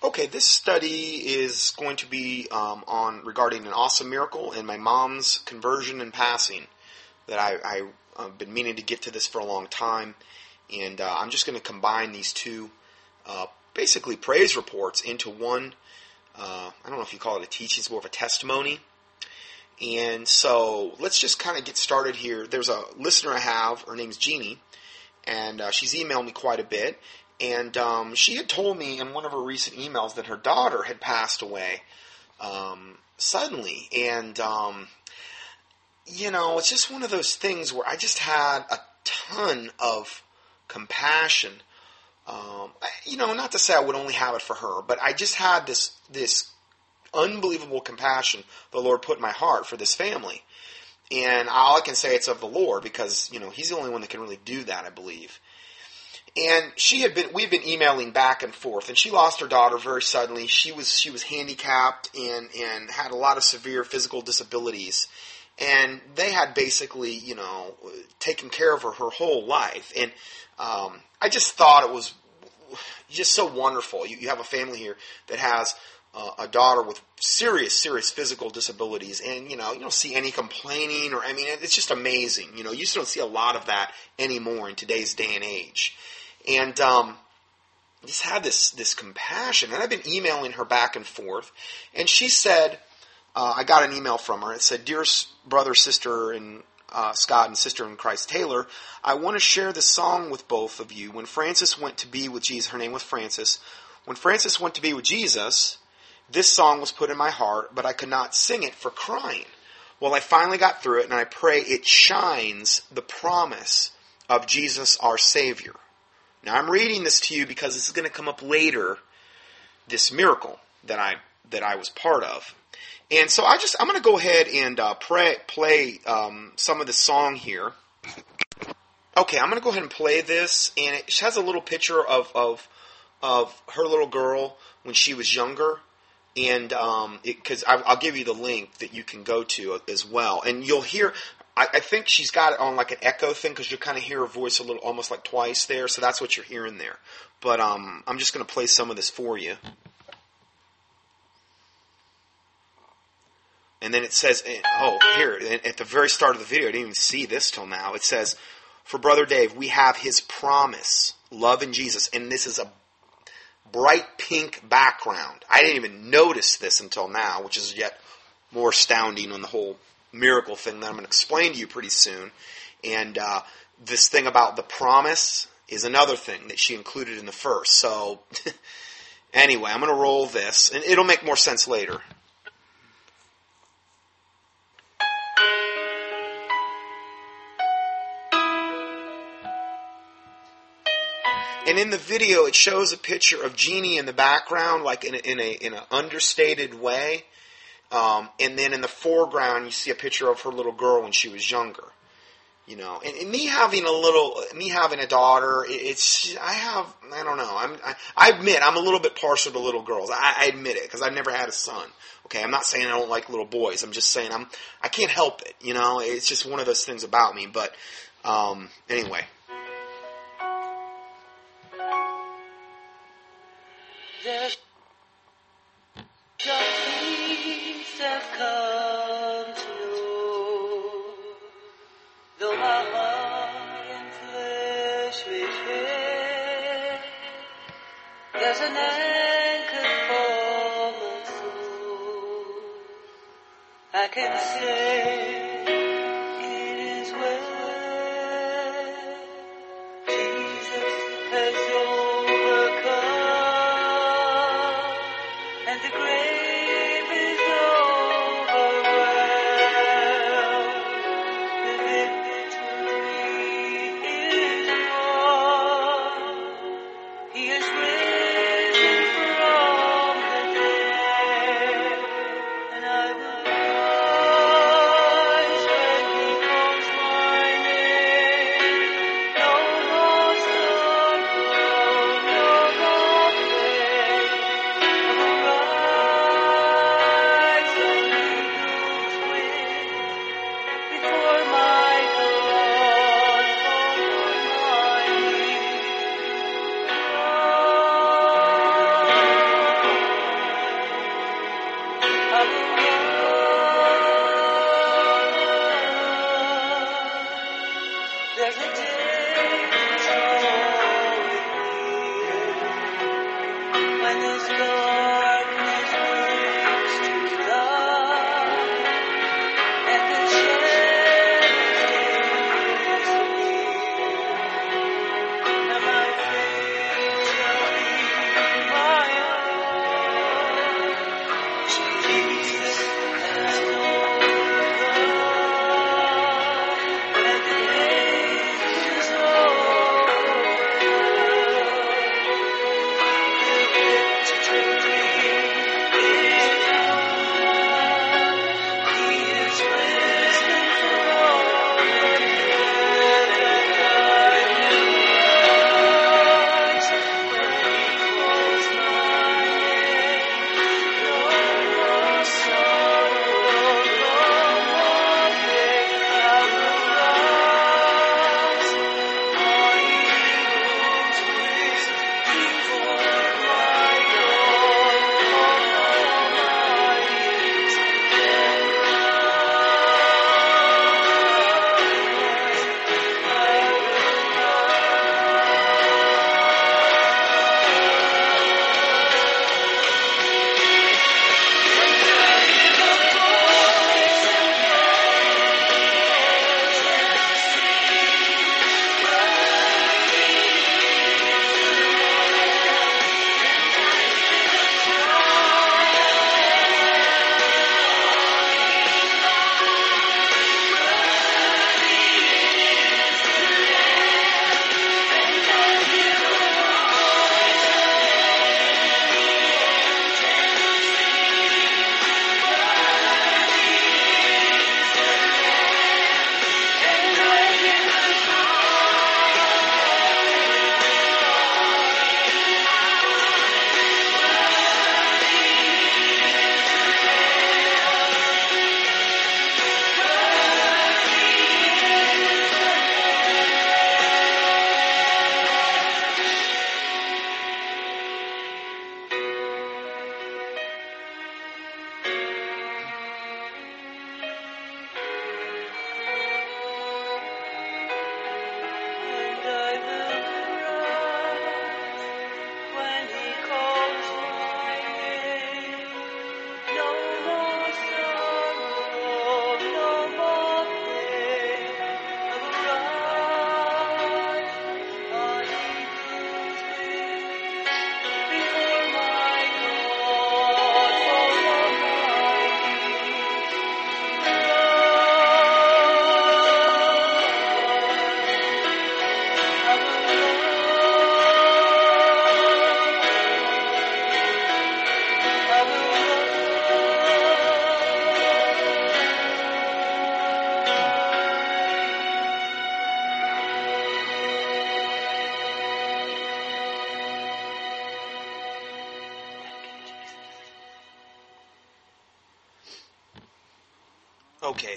Okay, this study is going to be um, on regarding an awesome miracle and my mom's conversion and passing. That I, I have been meaning to get to this for a long time, and uh, I'm just going to combine these two, uh, basically praise reports into one. Uh, I don't know if you call it a teaching; it's more of a testimony. And so let's just kind of get started here. There's a listener I have. Her name's Jeannie, and uh, she's emailed me quite a bit. And um, she had told me in one of her recent emails that her daughter had passed away um, suddenly. And, um, you know, it's just one of those things where I just had a ton of compassion. Um, you know, not to say I would only have it for her, but I just had this this unbelievable compassion the Lord put in my heart for this family. And all I can say it's of the Lord because, you know, He's the only one that can really do that, I believe. And she had been, we've been emailing back and forth, and she lost her daughter very suddenly. She was, she was handicapped and, and had a lot of severe physical disabilities. And they had basically, you know, taken care of her her whole life. And um, I just thought it was just so wonderful. You, you have a family here that has uh, a daughter with serious, serious physical disabilities, and you know, you don't see any complaining, or I mean, it's just amazing. You know, you just don't see a lot of that anymore in today's day and age and um, just had this this compassion. And I've been emailing her back and forth, and she said, uh, I got an email from her. It said, "Dear brother, sister, and uh, Scott and sister in Christ Taylor, I want to share this song with both of you. When Frances went to be with Jesus, her name was Frances. When Frances went to be with Jesus, this song was put in my heart, but I could not sing it for crying. Well, I finally got through it, and I pray it shines the promise of Jesus our Savior. Now I'm reading this to you because this is going to come up later, this miracle that I that I was part of. And so I just I'm going to go ahead and uh, pray, play um, some of the song here. Okay, I'm going to go ahead and play this, and it has a little picture of of of her little girl when she was younger, and because um, I'll give you the link that you can go to as well, and you'll hear I, I think she's got it on like an echo thing because you kind of hear her voice a little, almost like twice there. So that's what you're hearing there. But um, I'm just going to play some of this for you. And then it says, oh, here, at the very start of the video, I didn't even see this till now. It says, for Brother Dave, we have his promise, love in Jesus. And this is a bright pink background. I didn't even notice this until now, which is yet more astounding on the whole miracle thing that I'm going to explain to you pretty soon. And uh, this thing about the promise is another thing that she included in the first. So, anyway, I'm going to roll this, and it'll make more sense later. And in the video, it shows a picture of Jeannie in the background, like in a, in a in an understated way. Um, and then in the foreground, you see a picture of her little girl when she was younger. You know, and, and me having a little, me having a daughter, it's I have, I don't know. I'm, I, I admit I'm a little bit partial to little girls. I, I admit it because I've never had a son. Okay, I'm not saying I don't like little boys. I'm just saying I'm, I can't help it. You know, it's just one of those things about me. But um, anyway, can say.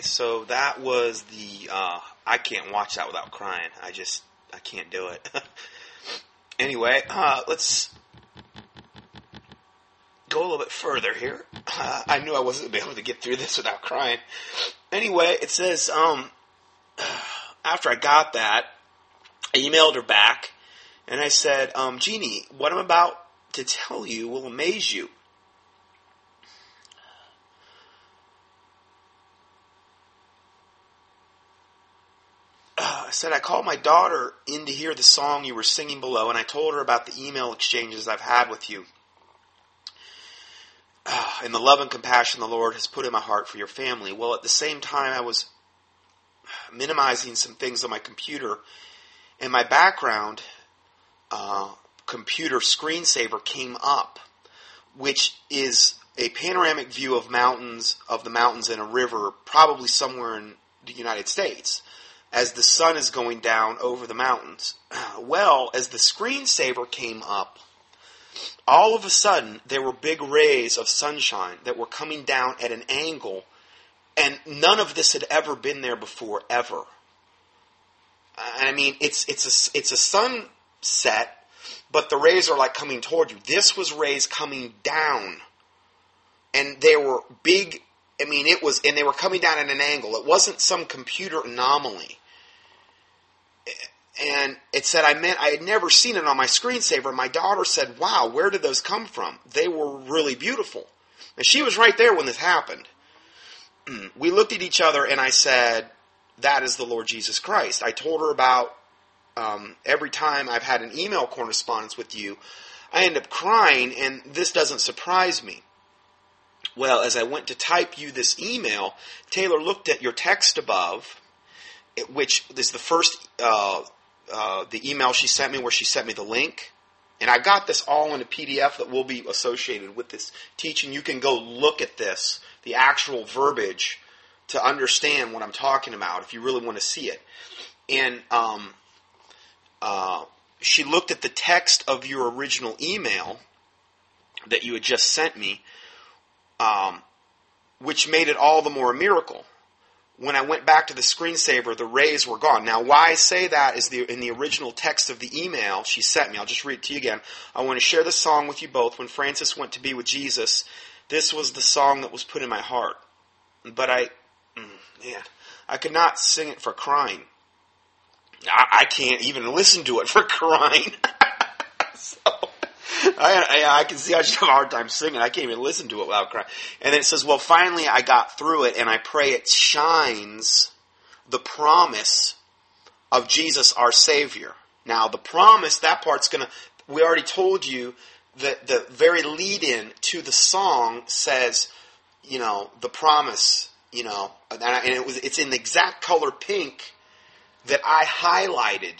So that was the. Uh, I can't watch that without crying. I just I can't do it. anyway, uh, let's go a little bit further here. Uh, I knew I wasn't able to get through this without crying. Anyway, it says um, after I got that, I emailed her back, and I said, um, Jeannie, what I'm about to tell you will amaze you. I said, I called my daughter in to hear the song you were singing below, and I told her about the email exchanges I've had with you. and the love and compassion the Lord has put in my heart for your family. Well, at the same time, I was minimizing some things on my computer, and my background uh, computer screensaver came up, which is a panoramic view of mountains, of the mountains and a river, probably somewhere in the United States as the sun is going down over the mountains. Well, as the screensaver came up, all of a sudden there were big rays of sunshine that were coming down at an angle, and none of this had ever been there before, ever. I mean, it's it's a it's a sunset, but the rays are like coming toward you. This was rays coming down, and they were big. I mean, it was, and they were coming down at an angle. It wasn't some computer anomaly and it said I meant I had never seen it on my screensaver. My daughter said, "Wow, where did those come from? They were really beautiful." And she was right there when this happened. We looked at each other, and I said, "That is the Lord Jesus Christ." I told her about um, every time I've had an email correspondence with you, I end up crying, and this doesn't surprise me. Well, as I went to type you this email, Taylor looked at your text above, which is the first uh, uh, the email she sent me, where she sent me the link. And I got this all in a PDF that will be associated with this teaching. You can go look at this, the actual verbiage, to understand what I'm talking about if you really want to see it. And um, uh, she looked at the text of your original email that you had just sent me, um, which made it all the more a miracle. When I went back to the screensaver, the rays were gone. Now, why I say that is the, in the original text of the email she sent me. I'll just read it to you again. I want to share the song with you both. When Frances went to be with Jesus, this was the song that was put in my heart. But I, mm, man, I could not sing it for crying. I, I can't even listen to it for crying. so, I, I, I, can see I just have a hard time singing. I can't even listen to it without crying. And then it says, well, finally I got through it, and I pray it shines the promise of Jesus our Savior. Now, the promise, that part's going to, we already told you that the very lead in to the song says, you know, the promise, you know, and, it was, it's in the exact color pink that I highlighted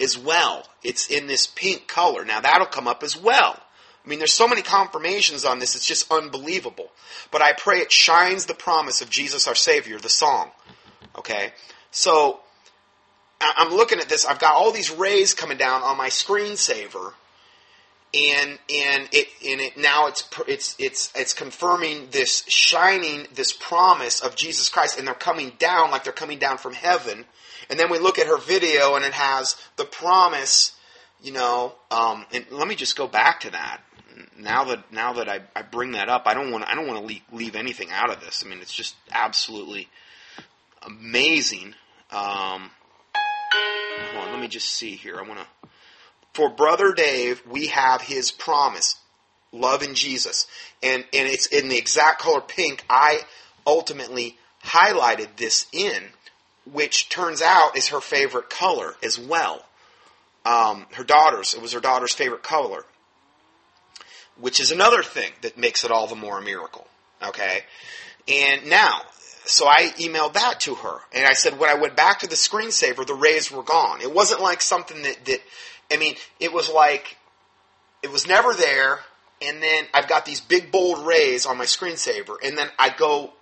as well. It's in this pink color. Now that'll come up as well. I mean, there's so many confirmations on this, it's just unbelievable. But I pray it shines the promise of Jesus our Savior, the song. Okay? So, I'm looking at this, I've got all these rays coming down on my screensaver, and and it and it now it's it's it's it's confirming this shining this promise of Jesus Christ, and they're coming down like they're coming down from heaven, and then we look at her video and it has the promise, you know, um, and let me just go back to that. Now that now that I, I bring that up, I don't want I don't want to leave, leave anything out of this. I mean, it's just absolutely amazing. Um, hold on, let me just see here. I want to. For brother Dave, we have his promise, love in Jesus, and and it's in the exact color pink. I ultimately highlighted this in which turns out is her favorite color as well. Um, her daughter's, it was her daughter's favorite color, which is another thing that makes it all the more a miracle. Okay? And now, so I emailed that to her, and I said when I went back to the screensaver, the rays were gone. It wasn't like something that, that I mean, it was like, it was never there, and then I've got these big bold rays on my screensaver, and then I go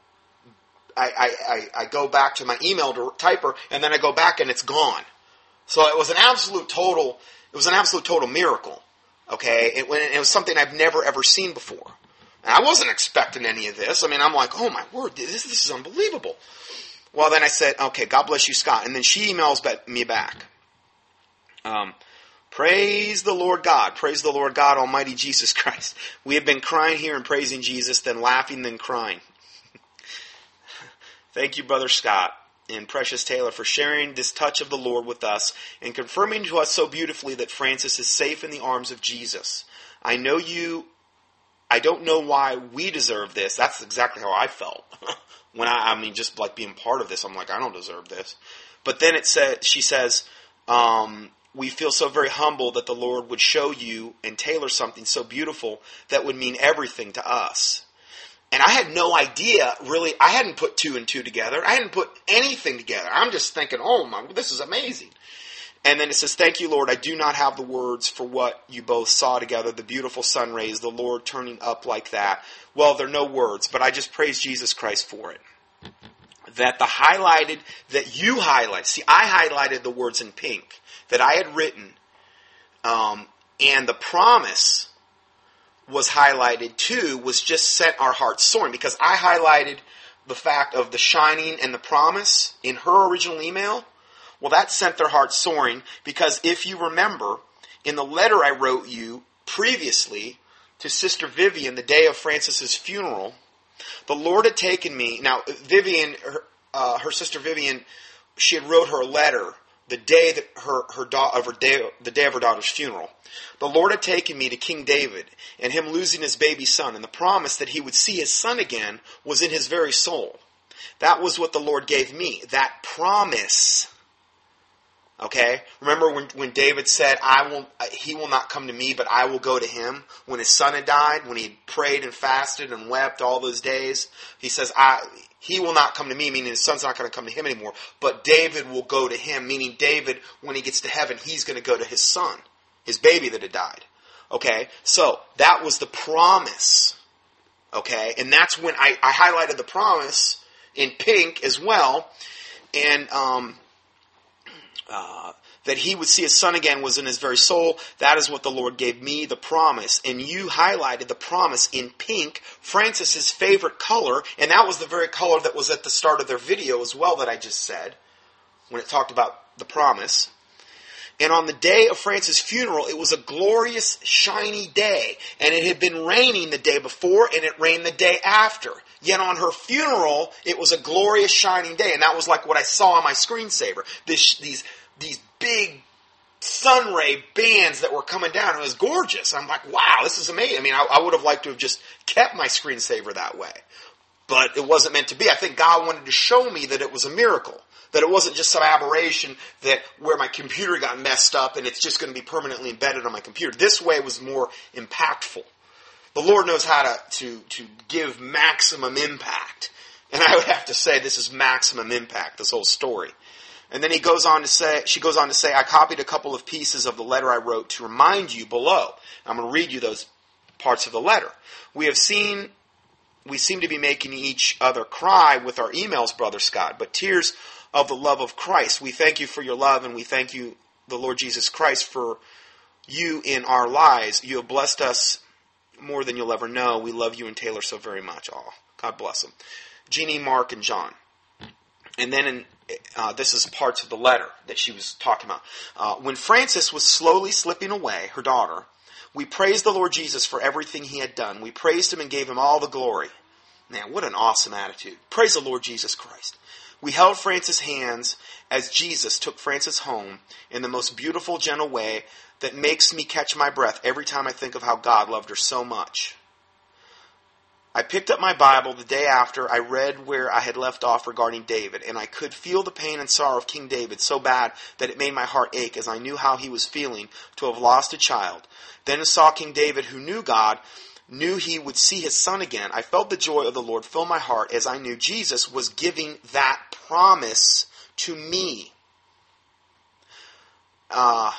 I, I, I go back to my email to typer, and then I go back and it's gone. So it was an absolute total. It was an absolute total miracle. Okay, it, it was something I've never ever seen before. And I wasn't expecting any of this. I mean, I'm like, oh my word, this, this is unbelievable. Well, then I said, okay, God bless you, Scott. And then she emails me back. Um, praise the Lord God. Praise the Lord God, Almighty Jesus Christ. We have been crying here and praising Jesus, then laughing, then crying. Thank you, Brother Scott and Precious Taylor, for sharing this touch of the Lord with us and confirming to us so beautifully that Frances is safe in the arms of Jesus. I know you, I don't know why we deserve this. That's exactly how I felt. when I, I mean, just like being part of this, I'm like, I don't deserve this. But then it said, she says, um, we feel so very humble that the Lord would show you and Taylor something so beautiful that would mean everything to us. And I had no idea, really. I hadn't put two and two together. I hadn't put anything together. I'm just thinking, oh my, this is amazing. And then it says, Thank you, Lord. I do not have the words for what you both saw together, the beautiful sun rays, the Lord turning up like that. Well, there are no words, but I just praise Jesus Christ for it. That the highlighted, that you highlight, see, I highlighted the words in pink that I had written, um, and the promise was highlighted too was just set our hearts soaring because I highlighted the fact of the shining and the promise in her original email. Well, that sent their hearts soaring because if you remember, in the letter I wrote you previously to Sister Vivian the day of Frances's funeral, the Lord had taken me. Now, Vivian, her, uh, her sister Vivian, she had wrote her a letter the day that her, her da- of her day, the day of her daughter's funeral. The Lord had taken me to King David, and him losing his baby son, and the promise that he would see his son again was in his very soul. That was what the Lord gave me. That promise Okay? Remember when, when David said, I will, he will not come to me, but I will go to him? When his son had died, when he prayed and fasted and wept all those days, he says, I, he will not come to me, meaning his son's not going to come to him anymore, but David will go to him, meaning David, when he gets to heaven, he's going to go to his son, his baby that had died. Okay? So, that was the promise. Okay? And that's when I, I highlighted the promise in pink as well. And, um, uh, that he would see his son again was in his very soul. That is what the Lord gave me, the promise. And you highlighted the promise in pink, Frances's favorite color, and that was the very color that was at the start of their video as well that I just said, when it talked about the promise. And on the day of Frances' funeral, it was a glorious, shiny day. And it had been raining the day before, and it rained the day after. Yet on her funeral, it was a glorious, shining day. And that was like what I saw on my screensaver. This, these these big sun ray bands that were coming down. It was gorgeous. I'm like, wow, this is amazing. I mean, I, I would have liked to have just kept my screensaver that way. But it wasn't meant to be. I think God wanted to show me that it was a miracle. That it wasn't just some aberration that where my computer got messed up and it's just going to be permanently embedded on my computer. This way was more impactful. The Lord knows how to, to, to give maximum impact. And I would have to say this is maximum impact, this whole story. And then he goes on to say, she goes on to say, I copied a couple of pieces of the letter I wrote to remind you below. I'm going to read you those parts of the letter. We have seen, we seem to be making each other cry with our emails, Brother Scott, but tears of the love of Christ. We thank you for your love and we thank you, the Lord Jesus Christ, for you in our lives. You have blessed us more than you'll ever know. We love you and Taylor so very much. Oh, God bless them. Jeannie, Mark, and John. And then in, uh, this is parts of the letter that she was talking about. Uh, when Frances was slowly slipping away, her daughter, we praised the Lord Jesus for everything he had done. We praised him and gave him all the glory. Man, what an awesome attitude. Praise the Lord Jesus Christ. We held Frances' hands as Jesus took Frances home in the most beautiful, gentle way that makes me catch my breath every time I think of how God loved her so much. I picked up my Bible the day after I read where I had left off regarding David, and I could feel the pain and sorrow of King David so bad that it made my heart ache as I knew how he was feeling to have lost a child. Then I saw King David, who knew God, knew he would see his son again. I felt the joy of the Lord fill my heart as I knew Jesus was giving that promise to me. Uh,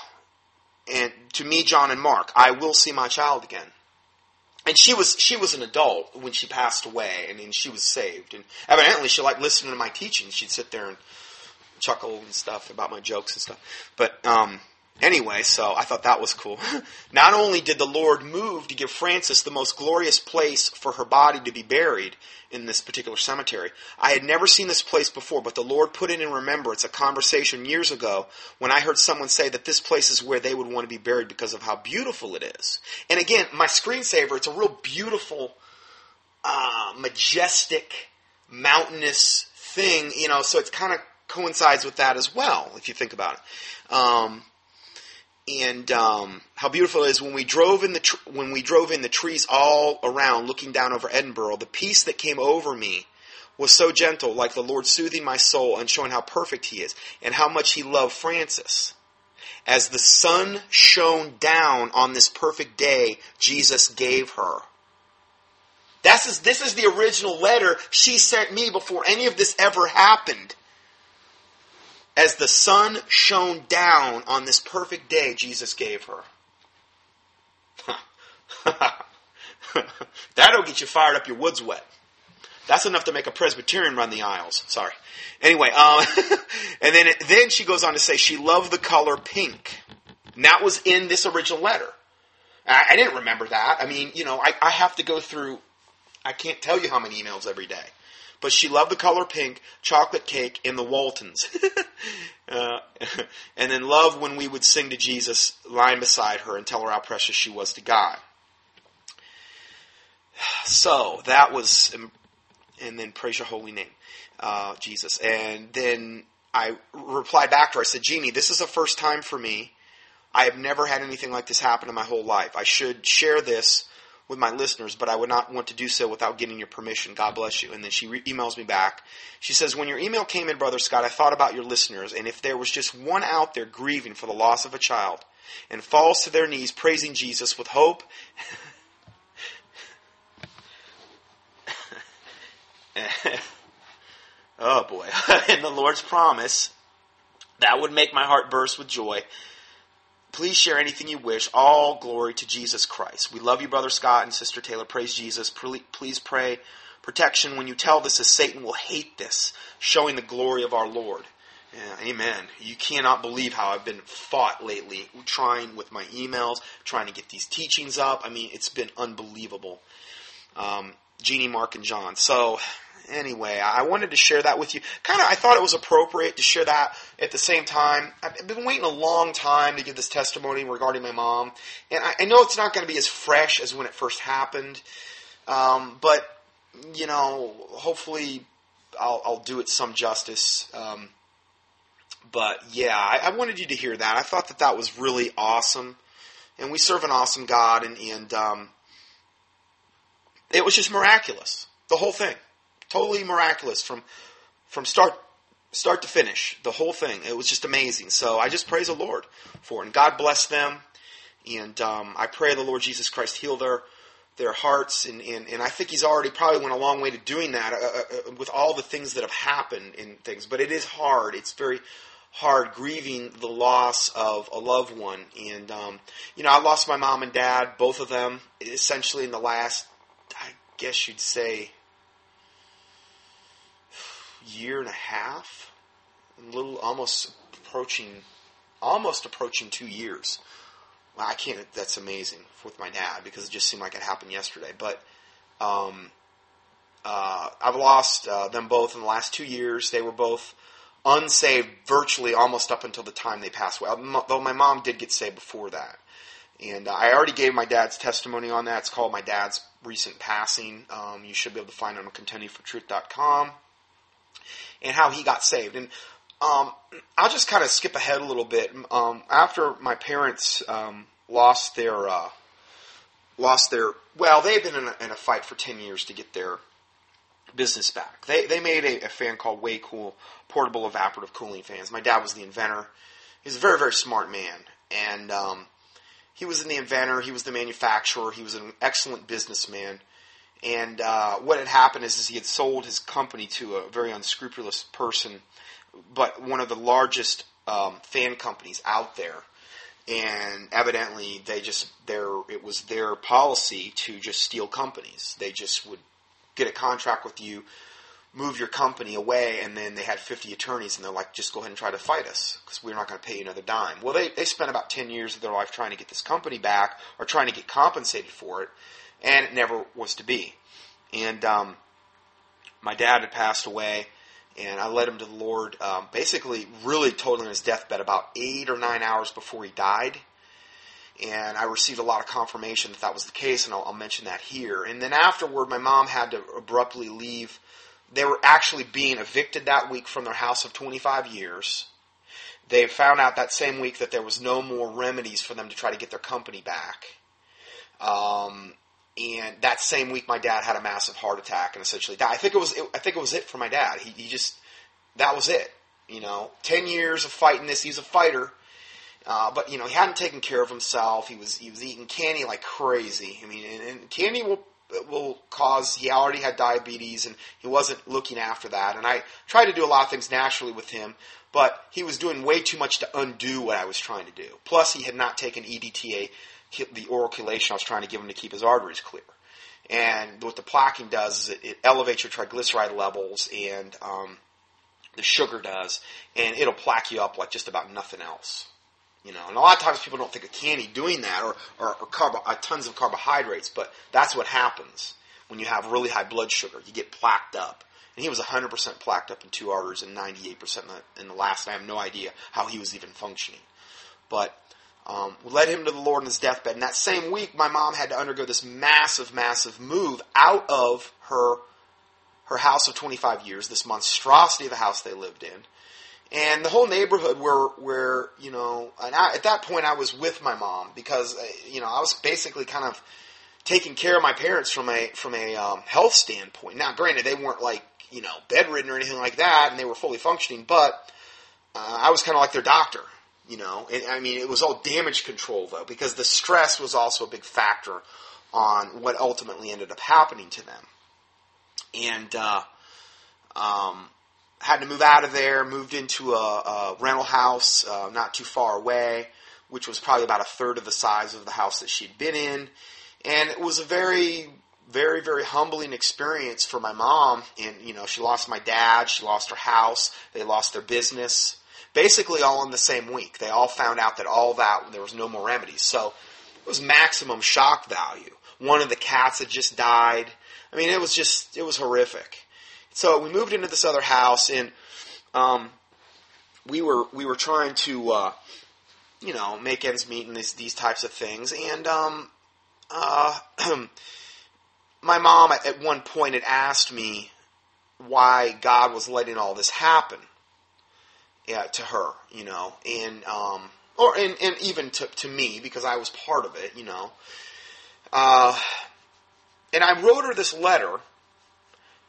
and to me, John and Mark, I will see my child again and she was she was an adult when she passed away, and, and she was saved. And evidently, she liked listening to my teaching. She'd sit there and chuckle and stuff about my jokes and stuff. But um, anyway, so I thought that was cool. Not only did the Lord move to give Frances the most glorious place for her body to be buried, in this particular cemetery. I had never seen this place before, but the Lord put it in remembrance a conversation years ago when I heard someone say that this place is where they would want to be buried because of how beautiful it is. And again, my screensaver, it's a real beautiful, uh, majestic, mountainous thing, you know, so it kind of coincides with that as well, if you think about it. Um, and um, how beautiful it is when we drove in the tr- when we drove in the trees all around, looking down over Edinburgh. The peace that came over me was so gentle, like the Lord soothing my soul and showing how perfect He is, and how much He loved Frances. As the sun shone down on this perfect day, Jesus gave her. This is, this is the original letter she sent me before any of this ever happened as the sun shone down on this perfect day Jesus gave her. That'll get you fired up your woods wet. That's enough to make a Presbyterian run the aisles. Sorry. Anyway, um, and then then she goes on to say she loved the color pink. And that was in this original letter. I, I didn't remember that. I mean, you know, I, I have to go through. I can't tell you how many emails every day but she loved the color pink, chocolate cake, and the Waltons. uh, and then loved when we would sing to Jesus, lying beside her, and tell her how precious she was to God. So that was, and then praise your holy name, uh, Jesus. And then I replied back to her. I said, Jeannie, this is the first time for me. I have never had anything like this happen in my whole life. I should share this with my listeners, but I would not want to do so without getting your permission. God bless you. And then she re- emails me back. She says, When your email came in, Brother Scott, I thought about your listeners, and if there was just one out there grieving for the loss of a child and falls to their knees praising Jesus with hope. oh boy. and the Lord's promise, that would make my heart burst with joy. Please share anything you wish. All glory to Jesus Christ. We love you, Brother Scott and Sister Taylor. Praise Jesus. Please pray protection when you tell this, as Satan will hate this, showing the glory of our Lord. Yeah, amen. You cannot believe how I've been fought lately, trying with my emails, trying to get these teachings up. I mean, it's been unbelievable. Um, Jeannie, Mark, and John. So, anyway, I wanted to share that with you. Kind of, I thought it was appropriate to share that at the same time. I've been waiting a long time to give this testimony regarding my mom, and I, I know it's not going to be as fresh as when it first happened, um, but you know, hopefully, I'll, I'll do it some justice. Um, but yeah, I, I, wanted you to hear that. I thought that that was really awesome, and we serve an awesome God, and, and um, it was just miraculous. The whole thing totally miraculous from from start start to finish. The whole thing. It was just amazing. So I just praise the Lord for it. And God bless them. And um, I pray the Lord Jesus Christ heal their their hearts. And, and, and I think He's already probably went a long way to doing that uh, uh, uh, with all the things that have happened and things. But it is hard. It's very hard grieving the loss of a loved one. And um, you know, I lost my mom and dad, both of them, essentially in the last, I guess you'd say, year and a half, a little almost approaching, almost approaching two years. Well, I can't. That's amazing with my dad because it just seemed like it happened yesterday. But um, uh, I've lost uh, them both in the last two years. They were both unsaved virtually almost up until the time they passed away. Though my mom did get saved before that. And uh, I already gave my dad's testimony on that. It's called My Dad's Recent Passing. Um, you should be able to find it on contendingfortruth.com and how he got saved. And um, I'll just kind of skip ahead a little bit. Um, after my parents um, lost their uh, lost their well, they've been in a, in a, fight for ten years to get their business back. They they made a, a fan called Way Cool portable evaporative cooling fans. My dad was the inventor. He's a very very smart man, and um, he was in the inventor. He was the manufacturer. He was an excellent businessman. And uh, what had happened is, is he had sold his company to a very unscrupulous person, but one of the largest um, fan companies out there. And evidently, they just their it was their policy to just steal companies. They just would get a contract with you, move your company away, and then they had 50 attorneys, and they're like, just go ahead and try to fight us because we're not going to pay you another dime. Well, they, they spent about 10 years of their life trying to get this company back or trying to get compensated for it and it never was to be. And um, my dad had passed away, and I led him to the Lord. Um, basically, really told him on his deathbed about eight or nine hours before he died. And I received a lot of confirmation that that was the case, and I'll, I'll mention that here. And then afterward, my mom had to abruptly leave. They were actually being evicted that week from their house of 25 years. They found out that same week that there was no more remedies for them to try to get their company back. Um, and that same week, my dad had a massive heart attack and essentially died. I think it was it, I think it was it for my dad. He, he just that was it. You know, ten years of fighting this. He's a fighter, uh, but you know he hadn't taken care of himself. He was he was eating candy like crazy. I mean, and, and candy will will cause. He already had diabetes, and he wasn't looking after that. And I tried to do a lot of things naturally with him, but he was doing way too much to undo what I was trying to do. Plus, he had not taken EDTA the oral chelation I was trying to give him to keep his arteries clear. And what the plaquing does is it, it elevates your triglyceride levels and um, the sugar does, and it'll plaque you up like just about nothing else. You know, and a lot of times people don't think of candy doing that or, or, or carbo, uh, tons of carbohydrates, but that's what happens when you have really high blood sugar. You get plaqued up. And he was 100% plaqued up in two arteries and 98% in the, in the last. I have no idea how he was even functioning. But um, led him to the Lord in his deathbed. And that same week, my mom had to undergo this massive, massive move out of her her house of 25 years, this monstrosity of a house they lived in. and the whole neighborhood where where you know, and I, at that point I was with my mom because uh, you know I was basically kind of taking care of my parents from a from a um, health standpoint. Now, granted, they weren't like you know bedridden or anything like that, and they were fully functioning, but uh, I was kind of like their doctor. You know, I mean, it was all damage control though, because the stress was also a big factor on what ultimately ended up happening to them. And uh, um, had to move out of there, moved into a, a rental house uh, not too far away, which was probably about a third of the size of the house that she'd been in. And it was a very, very, very humbling experience for my mom. And, you know, she lost my dad, she lost her house, they lost their business basically all in the same week. They all found out that all that there was no more remedies. So it was maximum shock value. One of the cats had just died. I mean, it was just it was horrific. So we moved into this other house, and um, we were we were trying to uh, you know make ends meet and these these types of things. And um, uh, my mom at one point had asked me why God was letting all this happen yeah, to her, you know, and um, or and, and even to to me because I was part of it, you know. Uh, and I wrote her this letter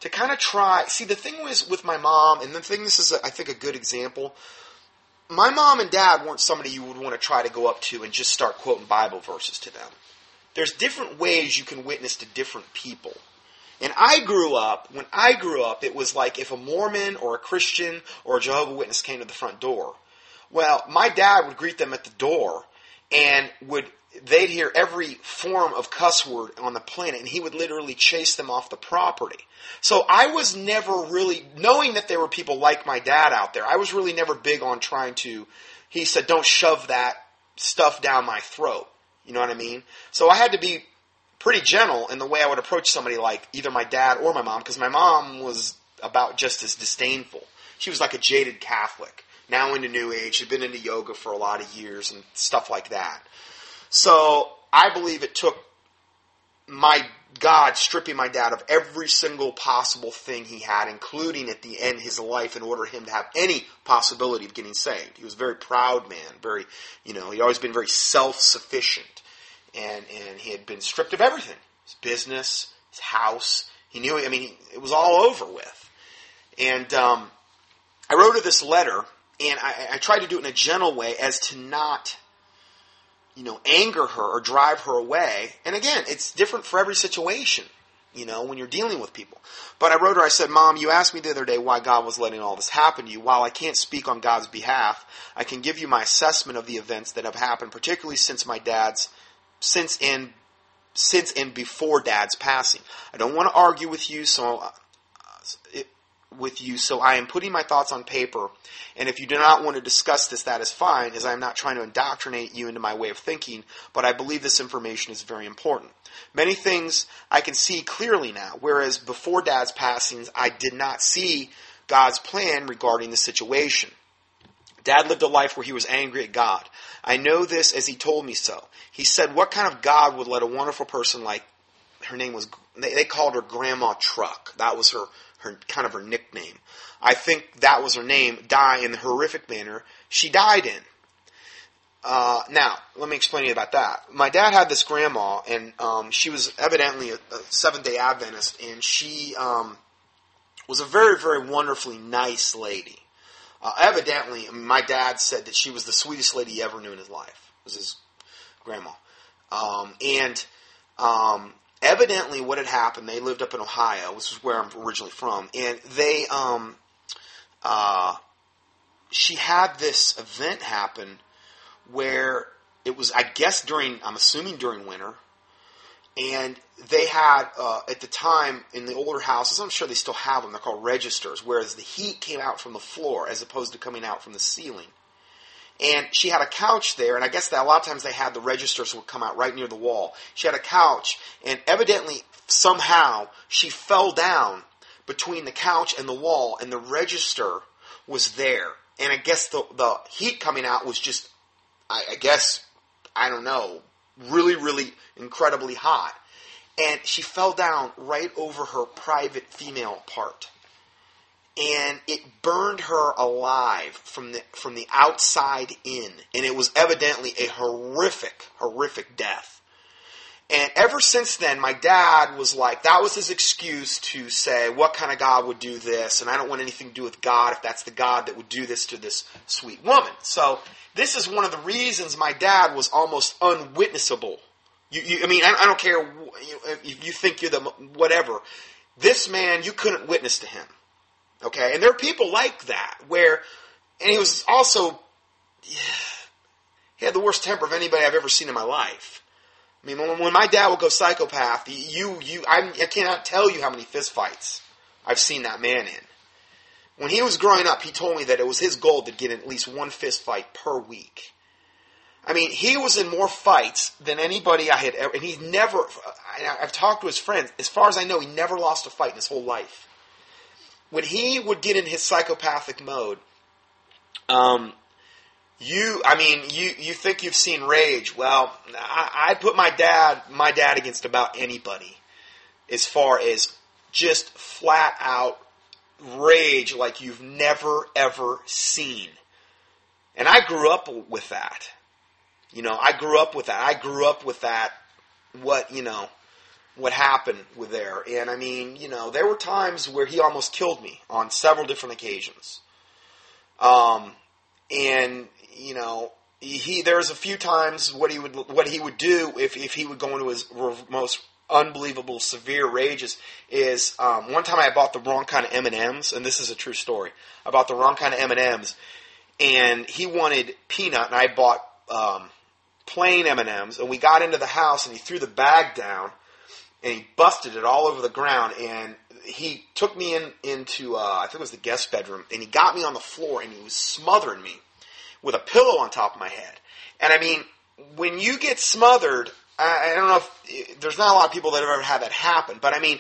to kind of try. See, the thing was with my mom, and the thing this is, I think, a good example. My mom and dad weren't somebody you would want to try to go up to and just start quoting Bible verses to them. There's different ways you can witness to different people. And I grew up, when I grew up, it was like if a Mormon or a Christian or a Jehovah Witness came to the front door. Well, my dad would greet them at the door and would they'd hear every form of cuss word on the planet and he would literally chase them off the property. So I was never really knowing that there were people like my dad out there. I was really never big on trying to he said don't shove that stuff down my throat. You know what I mean? So I had to be pretty gentle in the way I would approach somebody like either my dad or my mom, because my mom was about just as disdainful. She was like a jaded Catholic, now into New Age, had been into yoga for a lot of years and stuff like that. So I believe it took my God stripping my dad of every single possible thing he had, including at the end his life, in order for him to have any possibility of getting saved. He was a very proud man, very, you know, he'd always been very self sufficient and and he had been stripped of everything his business, his house. He knew. I mean, it was all over with. And um, I wrote her this letter, and I, I tried to do it in a gentle way, as to not, you know, anger her or drive her away. And again, it's different for every situation. You know, when you're dealing with people. But I wrote her, I said, Mom, you asked me the other day why God was letting all this happen to you. While I can't speak on God's behalf, I can give you my assessment of the events that have happened, particularly since my dad's since and since and before Dad's passing. I don't want to argue with you, so uh, it, with you, so I am putting my thoughts on paper. And if you do not want to discuss this, that is fine, as I am not trying to indoctrinate you into my way of thinking, but I believe this information is very important. Many things I can see clearly now, whereas before Dad's passings, I did not see God's plan regarding the situation. Dad lived a life where he was angry at God. I know this as he told me so. He said, What kind of God would let a wonderful person like her name was, they, they called her Grandma Truck. That was her, her kind of her nickname. I think that was her name, die in the horrific manner she died in. Uh, now, let me explain to you about that. My dad had this grandma, and um, she was evidently a, a Seventh Day Adventist, and she um, was a very, very wonderfully nice lady. Uh, evidently, my dad said that she was the sweetest lady he ever knew in his life. It was his grandma. Um, and um, evidently, what had happened, they lived up in Ohio, which is where I'm originally from, and they, um, uh, she had this event happen where it was, I guess, during, I'm assuming during winter, and they had uh, at the time in the older houses i'm sure they still have them they're called registers whereas the heat came out from the floor as opposed to coming out from the ceiling. And she had a couch there and i guess that a lot of times they had the registers would come out right near the wall. She had a couch and evidently somehow she fell down between the couch and the wall and the register was there. And i guess the, the heat coming out was just I, I guess i don't know really, really incredibly hot. And she fell down right over her private female part. and it burned her alive from the from the outside in, and it was evidently a horrific, horrific death. And ever since then, my dad was like, that was his excuse to say, what kind of God would do this? And I don't want anything to do with God if that's the God that would do this to this sweet woman. So this is one of the reasons my dad was almost unwitnessable. You, you, I mean, I, I don't care if you think you're the whatever. This man, you couldn't witness to him. Okay? And there are people like that where, and he was also, he had the worst temper of anybody I've ever seen in my life. I mean, when, when my dad would go psychopath, you, you, I, I cannot tell you how many fistfights I've seen that man in. When he was growing up, he told me that it was his goal to get at least one fist fight per week. I mean, he was in more fights than anybody I had ever, and he never, I've talked to his friends, as far as I know, he never lost a fight in his whole life. When he would get in his psychopathic mode, um, you, I mean, you, you think you've seen rage. Well, I, I'd put my dad, my dad against about anybody as far as just flat out rage like you've never ever seen. And I grew up with that. You know, I grew up with that. I grew up with that, what, you know, what happened with there. And I mean, you know, there were times where he almost killed me on several different occasions. Um, and, you know, he, there was a few times what he would, what he would do if, if he would go into his most unbelievable severe rages is um, one time I bought the wrong kind of M and M's, and this is a true story. I bought the wrong kind of M and M's, and he wanted peanut, and I bought um, plain M and M's. And we got into the house, and he threw the bag down, and he busted it all over the ground. And he took me in into uh, I think it was the guest bedroom, and he got me on the floor, and he was smothering me with a pillow on top of my head. And I mean, when you get smothered I, I don't know if there's not a lot of people that have ever had that happen, but I mean,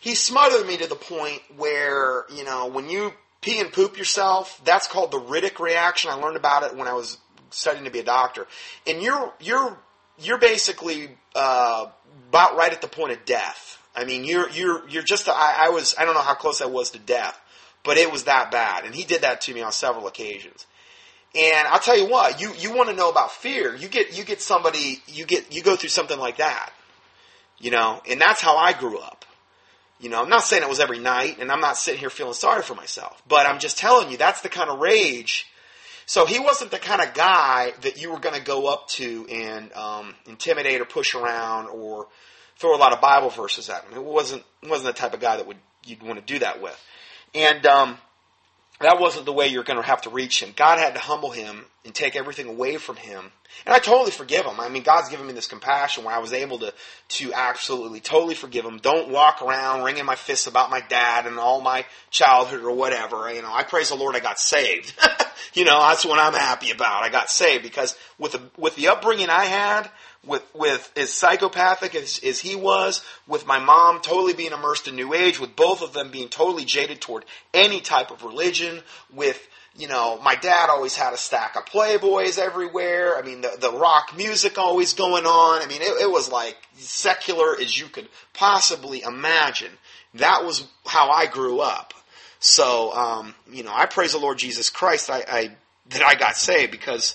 he smothered me to the point where you know when you pee and poop yourself, that's called the Riddick reaction. I learned about it when I was studying to be a doctor, and you're you're you're basically uh, about right at the point of death. I mean, you're you're you're just. I, I was I don't know how close I was to death, but it was that bad, and he did that to me on several occasions. And I'll tell you what, you, you want to know about fear. You get, you get somebody, you get, you go through something like that. You know, and that's how I grew up. You know, I'm not saying it was every night, and I'm not sitting here feeling sorry for myself, but I'm just telling you that's the kind of rage. So he wasn't the kind of guy that you were going to go up to and um, intimidate or push around or throw a lot of Bible verses at him. It wasn't wasn't the type of guy that would you'd want to do that with. And um, that wasn't the way you're going to have to reach him. God had to humble him and take everything away from him. And I totally forgive him. I mean, God's given me this compassion where I was able to, to absolutely, totally forgive him. Don't walk around wringing my fists about my dad and all my childhood or whatever. You know, I praise the Lord I got saved. you know, that's what I'm happy about. I got saved because with the, with the upbringing I had, with with as psychopathic as, as he was, with my mom totally being immersed in New Age, with both of them being totally jaded toward any type of religion, with you know, my dad always had a stack of Playboys everywhere. I mean, the, the rock music always going on. I mean, it, it was like secular as you could possibly imagine. That was how I grew up. So, um, you know, I praise the Lord Jesus Christ I, I that I got saved because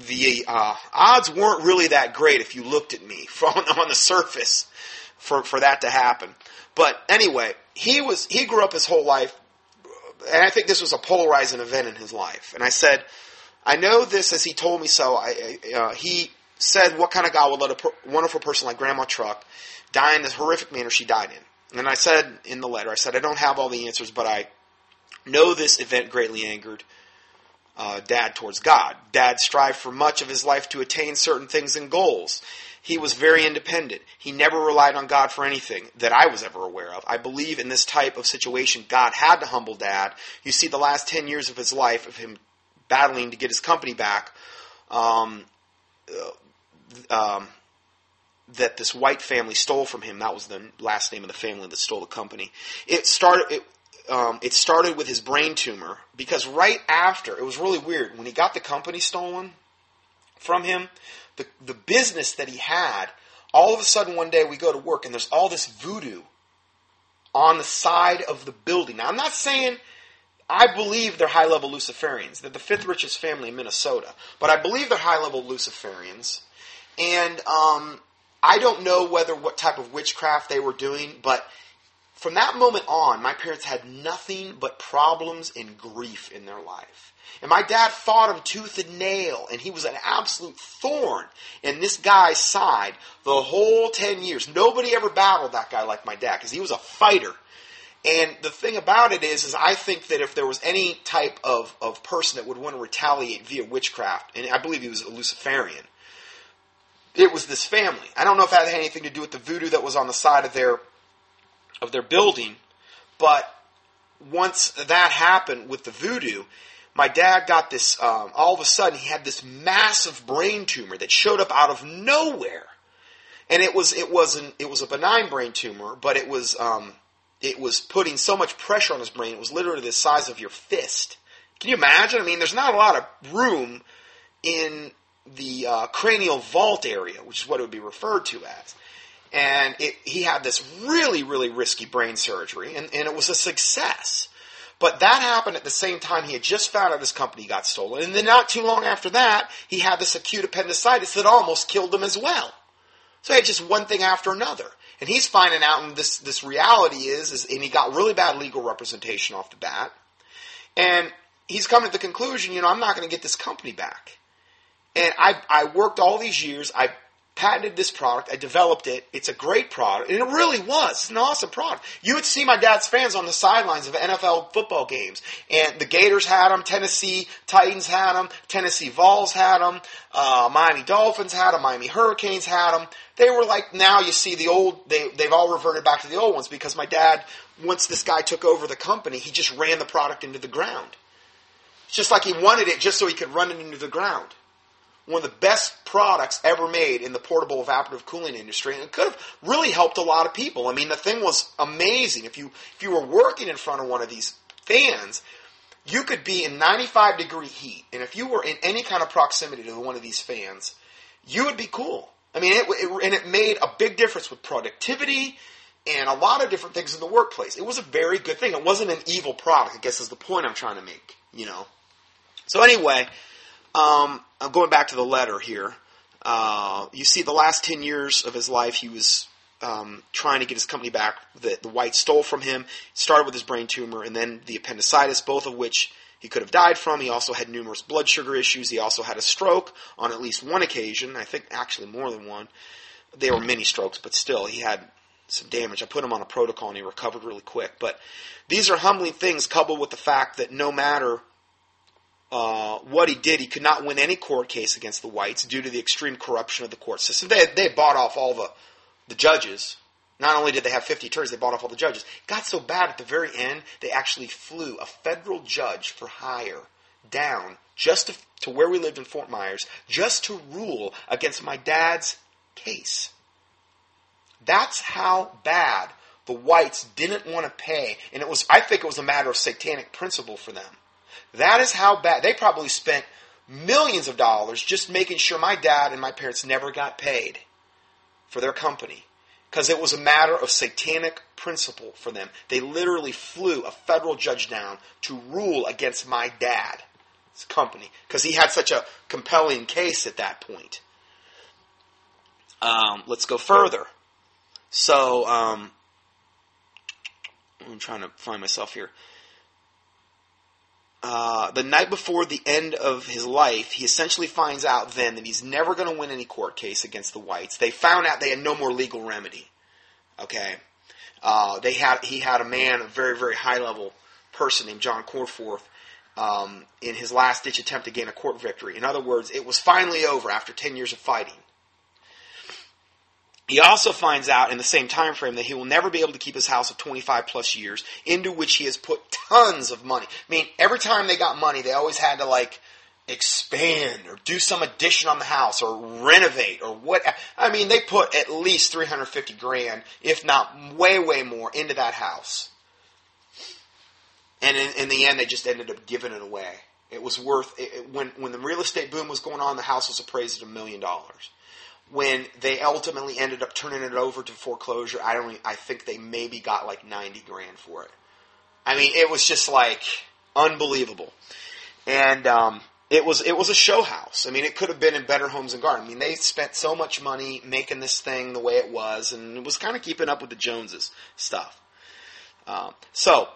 the uh, odds weren't really that great if you looked at me from on the surface for for that to happen. But anyway, he was he grew up his whole life, and I think this was a polarizing event in his life. And I said, I know this as he told me so. I, uh, he said, "What kind of God would let a per- wonderful person like Grandma Truck die in this horrific manner she died in?" And I said in the letter, I said, "I don't have all the answers, but I know this event greatly angered." Uh, dad towards God. Dad strived for much of his life to attain certain things and goals. He was very independent. He never relied on God for anything that I was ever aware of. I believe in this type of situation, God had to humble dad. You see, the last 10 years of his life, of him battling to get his company back, um, uh, um, that this white family stole from him. That was the last name of the family that stole the company. It started. It, um, it started with his brain tumor because right after it was really weird when he got the company stolen from him, the the business that he had. All of a sudden, one day we go to work and there's all this voodoo on the side of the building. Now, I'm not saying I believe they're high level Luciferians. They're the fifth richest family in Minnesota, but I believe they're high level Luciferians. And um, I don't know whether what type of witchcraft they were doing, but from that moment on, my parents had nothing but problems and grief in their life. And my dad fought him tooth and nail, and he was an absolute thorn in this guy's side the whole 10 years. Nobody ever battled that guy like my dad because he was a fighter. And the thing about it is, is I think that if there was any type of, of person that would want to retaliate via witchcraft, and I believe he was a Luciferian, it was this family. I don't know if that had anything to do with the voodoo that was on the side of their of their building. But once that happened with the voodoo, my dad got this, um, all of a sudden, he had this massive brain tumor that showed up out of nowhere. And it was, it wasn't, it was a benign brain tumor, but it was, um, it was putting so much pressure on his brain, it was literally the size of your fist. Can you imagine? I mean, there's not a lot of room in the uh, cranial vault area, which is what it would be referred to as and it, he had this really, really risky brain surgery, and, and it was a success. But that happened at the same time he had just found out his company got stolen. And then not too long after that, he had this acute appendicitis that almost killed him as well. So he had just one thing after another. And he's finding out, and this, this reality is, is, and he got really bad legal representation off the bat. And he's coming to the conclusion, you know, I'm not going to get this company back. And I, I worked all these years. I patented this product. I developed it. It's a great product. And it really was. It's an awesome product. You would see my dad's fans on the sidelines of NFL football games. And the Gators had them. Tennessee Titans had them. Tennessee Vols had them. Uh, Miami Dolphins had them. Miami Hurricanes had them. They were like, now you see the old, they, they've all reverted back to the old ones because my dad, once this guy took over the company, he just ran the product into the ground. It's just like he wanted it just so he could run it into the ground one of the best products ever made in the portable evaporative cooling industry, and it could have really helped a lot of people. I mean, the thing was amazing. If you if you were working in front of one of these fans, you could be in 95 degree heat, and if you were in any kind of proximity to one of these fans, you would be cool. I mean, it, it, and it made a big difference with productivity and a lot of different things in the workplace. It was a very good thing. It wasn't an evil product. I guess is the point I'm trying to make. You know. So anyway, um, I'm going back to the letter here. Uh, you see, the last 10 years of his life, he was um, trying to get his company back that the white stole from him. It started with his brain tumor and then the appendicitis, both of which he could have died from. He also had numerous blood sugar issues. He also had a stroke on at least one occasion. I think actually more than one. They were mini strokes, but still, he had some damage. I put him on a protocol and he recovered really quick. But these are humbling things coupled with the fact that no matter uh, what he did, he could not win any court case against the whites due to the extreme corruption of the court system. They, they bought off all the, the judges. Not only did they have 50 attorneys, they bought off all the judges. It got so bad at the very end, they actually flew a federal judge for hire down just to, to where we lived in Fort Myers, just to rule against my dad's case. That's how bad the whites didn't want to pay. And it was, I think it was a matter of satanic principle for them. That is how bad. They probably spent millions of dollars just making sure my dad and my parents never got paid for their company because it was a matter of satanic principle for them. They literally flew a federal judge down to rule against my dad's company because he had such a compelling case at that point. Um, let's go further. So, um, I'm trying to find myself here. Uh, the night before the end of his life, he essentially finds out then that he's never going to win any court case against the whites. They found out they had no more legal remedy. Okay, uh, they had he had a man, a very very high level person named John Corforth, um, in his last ditch attempt to gain a court victory. In other words, it was finally over after ten years of fighting. He also finds out in the same time frame that he will never be able to keep his house of 25 plus years, into which he has put tons of money. I mean, every time they got money, they always had to like expand or do some addition on the house or renovate or what. I mean, they put at least 350 grand, if not way, way more, into that house. And in, in the end, they just ended up giving it away. It was worth it, when when the real estate boom was going on. The house was appraised at a million dollars when they ultimately ended up turning it over to foreclosure, I don't. I think they maybe got like ninety grand for it. I mean, it was just like Unbelievable. And um, it was it was a show house. I mean, it could have been in Better Homes and Garden. I mean, they spent so much money making this thing the way it was, and it was kind of keeping up with the Joneses stuff. Um, so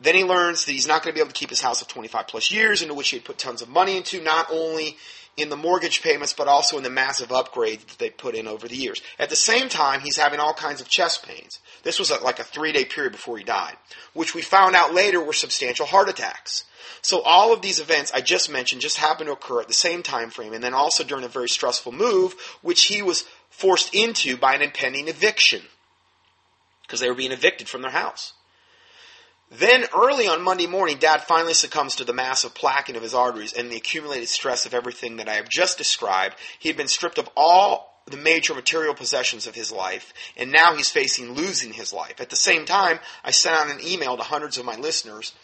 then he learns that he's not going to be able to keep his house of 25 plus years, into which he had put tons of money into, not only in the mortgage payments, but also in the massive upgrades that they put in over the years. At the same time, he's having all kinds of chest pains. This was a, like a three day period before he died, which we found out later were substantial heart attacks. So all of these events I just mentioned just happened to occur at the same time frame, and then also during a very stressful move, which he was forced into by an impending eviction because they were being evicted from their house. Then early on Monday morning, Dad finally succumbs to the massive plaquing of his arteries and the accumulated stress of everything that I have just described. He had been stripped of all the major material possessions of his life, and now he's facing losing his life. At the same time, I sent out an email to hundreds of my listeners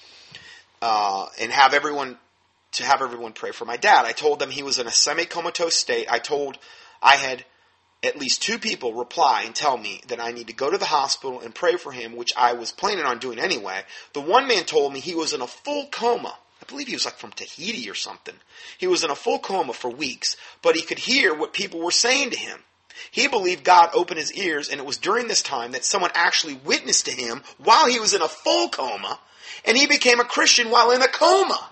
uh, and have everyone to have everyone pray for my dad. I told them he was in a semi-comatose state. I told I had at least two people reply and tell me that I need to go to the hospital and pray for him, which I was planning on doing anyway. The one man told me he was in a full coma. I believe he was like from Tahiti or something. He was in a full coma for weeks, but he could hear what people were saying to him. He believed God opened his ears, and it was during this time that someone actually witnessed to him while he was in a full coma, and he became a Christian while in a coma.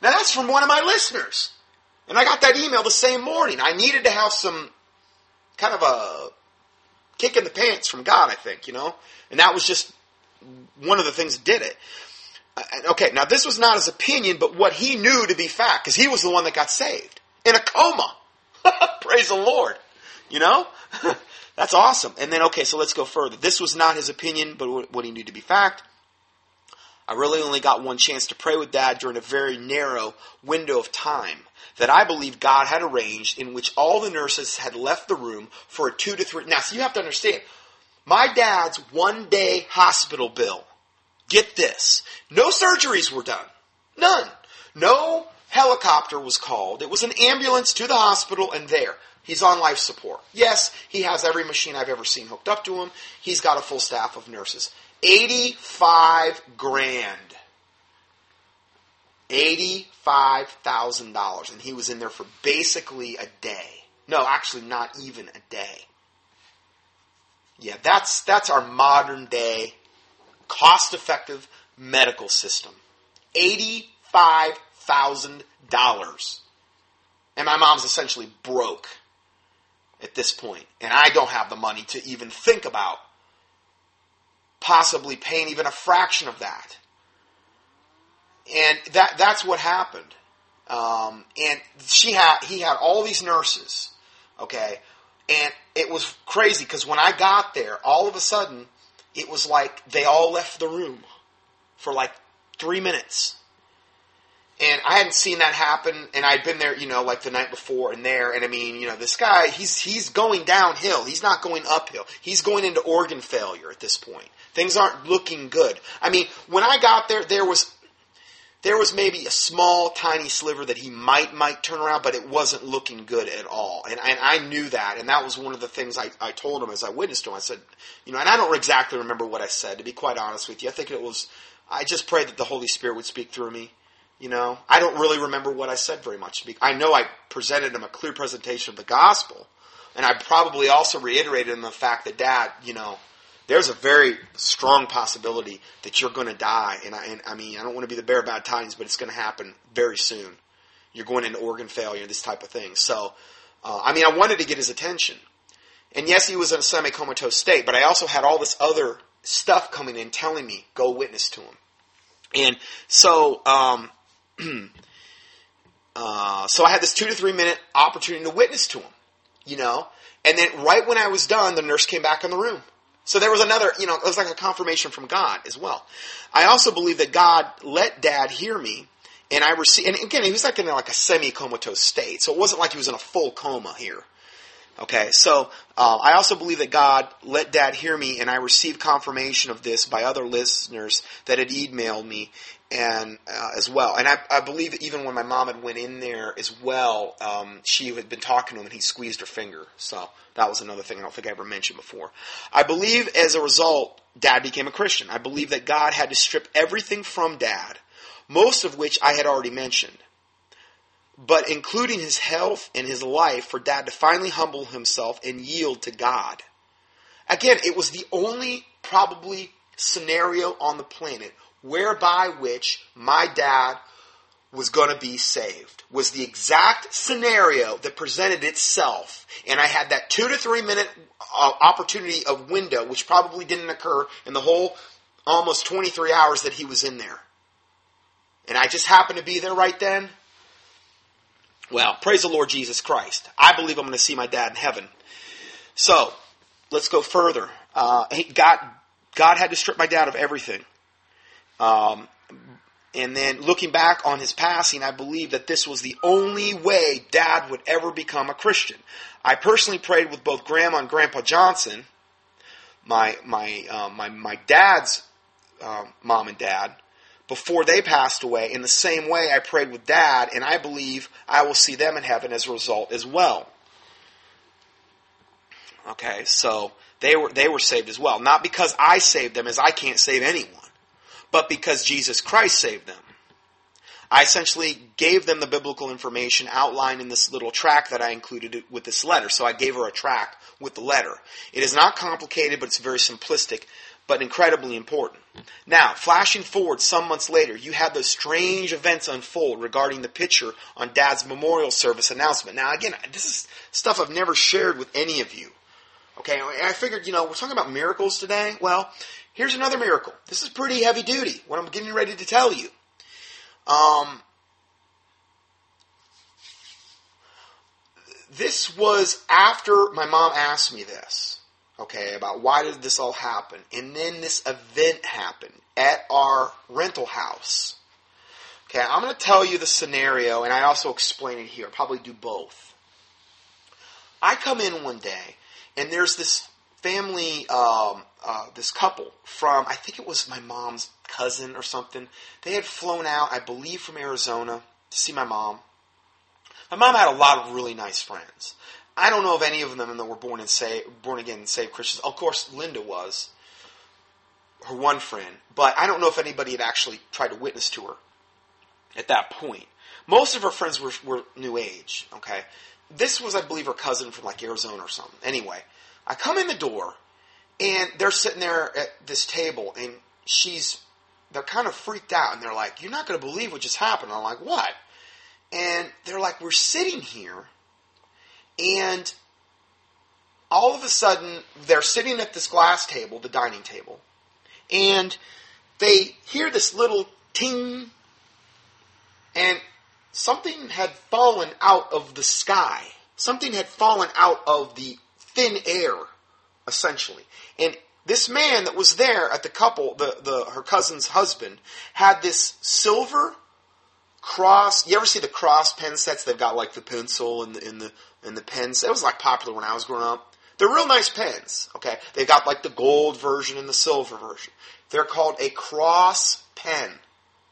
Now that's from one of my listeners. And I got that email the same morning. I needed to have some kind of a kick in the pants from God, I think, you know? And that was just one of the things that did it. Uh, okay, now this was not his opinion, but what he knew to be fact, because he was the one that got saved in a coma. Praise the Lord. You know? That's awesome. And then, okay, so let's go further. This was not his opinion, but what he knew to be fact. I really only got one chance to pray with Dad during a very narrow window of time that I believe God had arranged in which all the nurses had left the room for a two to three. Now, so you have to understand, my dad's one day hospital bill, get this, no surgeries were done. None. No helicopter was called. It was an ambulance to the hospital and there. He's on life support. Yes, he has every machine I've ever seen hooked up to him. He's got a full staff of nurses. 85 grand. $85,000. And he was in there for basically a day. No, actually not even a day. Yeah, that's, that's our modern day cost effective medical system. $85,000. And my mom's essentially broke at this point, And I don't have the money to even think about possibly paying even a fraction of that. And that that's what happened. Um, and she had he had all these nurses, okay, and it was crazy because when I got there, all of a sudden it was like they all left the room for like three minutes. And I hadn't seen that happen, and I'd been there, you know, like the night before and there, and I mean, you know, this guy, he's, he's going downhill. He's not going uphill. He's going into organ failure at this point. Things aren't looking good. I mean, when I got there, there was there was maybe a small, tiny sliver that he might might turn around, but it wasn't looking good at all. And, and I knew that, and that was one of the things I, I told him as I witnessed him. I said, you know, and I don't exactly remember what I said, to be quite honest with you. I think it was, I just prayed that the Holy Spirit would speak through me. You know, I don't really remember what I said very much. I know I presented him a clear presentation of the gospel, and I probably also reiterated him the fact that, Dad, you know, there's a very strong possibility that you're going to die. And I, and I mean, I don't want to be the bearer of bad tidings, but it's going to happen very soon. You're going into organ failure, this type of thing. So, uh, I mean, I wanted to get his attention. And yes, he was in a semi comatose state, but I also had all this other stuff coming in telling me, go witness to him. And so, um, uh, so I had this two to three minute opportunity to witness to him, you know. And then right when I was done, the nurse came back in the room. So there was another, you know, it was like a confirmation from God as well. I also believe that God let dad hear me and I received, and again, he was like in like a semi-comatose state. So it wasn't like he was in a full coma here. Okay, so uh, I also believe that God let Dad hear me, and I received confirmation of this by other listeners that had emailed me, and uh, as well. And I, I, believe even when my mom had went in there as well, um, she had been talking to him, and he squeezed her finger. So that was another thing I don't think I ever mentioned before. I believe as a result, Dad became a Christian. I believe that God had to strip everything from Dad most of which I had already mentioned. But including his health and his life for dad to finally humble himself and yield to God. Again, it was the only probably scenario on the planet whereby which my dad was going to be saved was the exact scenario that presented itself and i had that two to three minute uh, opportunity of window which probably didn't occur in the whole almost 23 hours that he was in there and i just happened to be there right then well praise the lord jesus christ. I believe i'm going to see my dad in heaven. So let's go further. Uh, god god had to strip my dad of everything. Um, and then looking back on his passing, I believe that this was the only way dad would ever become a Christian. I personally prayed with both grandma and grandpa Johnson, my, my, uh, my, my dad's um, mom and dad, before they passed away. In the same way, I prayed with dad, and I believe I will see them in heaven as a result as well. Okay, so they were, they were saved as well. Not because I saved them, as I can't save anyone but because Jesus Christ saved them. I essentially gave them the biblical information outlined in this little track that I included with this letter. So I gave her a track with the letter. It is not complicated, but it's very simplistic, but incredibly important. Now, flashing forward some months later, you had those strange events unfold regarding the picture on Dad's memorial service announcement. Now, again, this is stuff I've never shared with any of you. Okay, I figured, you know, we're talking about miracles today. Well, Here's another miracle. This is pretty heavy duty, what I'm getting ready to tell you. Um, this was after my mom asked me this, okay, about why did this all happen. And then this event happened at our rental house. Okay, I'm going to tell you the scenario, and I also explain it here. Probably do both. I come in one day, and there's this family, um, uh, this couple from, I think it was my mom's cousin or something. They had flown out, I believe, from Arizona to see my mom. My mom had a lot of really nice friends. I don't know of any of them that were born and say, born again and saved Christians. Of course, Linda was her one friend, but I don't know if anybody had actually tried to witness to her at that point. Most of her friends were, were New Age. Okay, this was, I believe, her cousin from like Arizona or something. Anyway, I come in the door, and they're sitting there at this table, and she's, they're kind of freaked out, and they're like, You're not going to believe what just happened. I'm like, What? And they're like, We're sitting here, and all of a sudden, they're sitting at this glass table, the dining table, and they hear this little ting, and something had fallen out of the sky. Something had fallen out of the thin air, essentially. And this man that was there at the couple, the, the her cousin's husband, had this silver cross. You ever see the cross pen sets? They've got like the pencil and the and the and the pens. It was like popular when I was growing up. They're real nice pens. Okay, they've got like the gold version and the silver version. They're called a cross pen.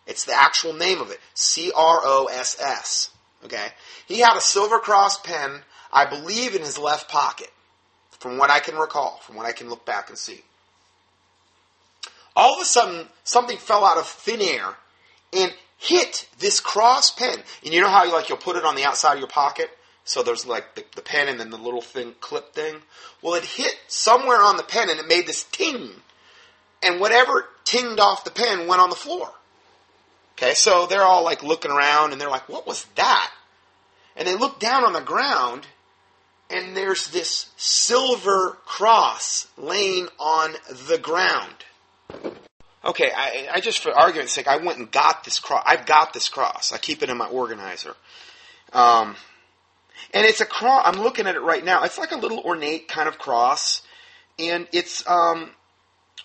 It's the actual name of it. C R O S S. Okay, he had a silver cross pen, I believe, in his left pocket from what I can recall, from what I can look back and see. All of a sudden, something fell out of thin air and hit this cross pen. And you know how you like you'll put it on the outside of your pocket? So there's like the, the pen and then the little thing clip thing. Well, it hit somewhere on the pen and it made this ting. And whatever tinged off the pen went on the floor. Okay, so they're all like looking around and they're like, what was that? And they look down on the ground and there's this silver cross laying on the ground. Okay, I, I, just for argument's sake, I went and got this cross. I've got this cross. I keep it in my organizer. Um, and it's a cross. I'm looking at it right now. It's like a little ornate kind of cross, and it's um,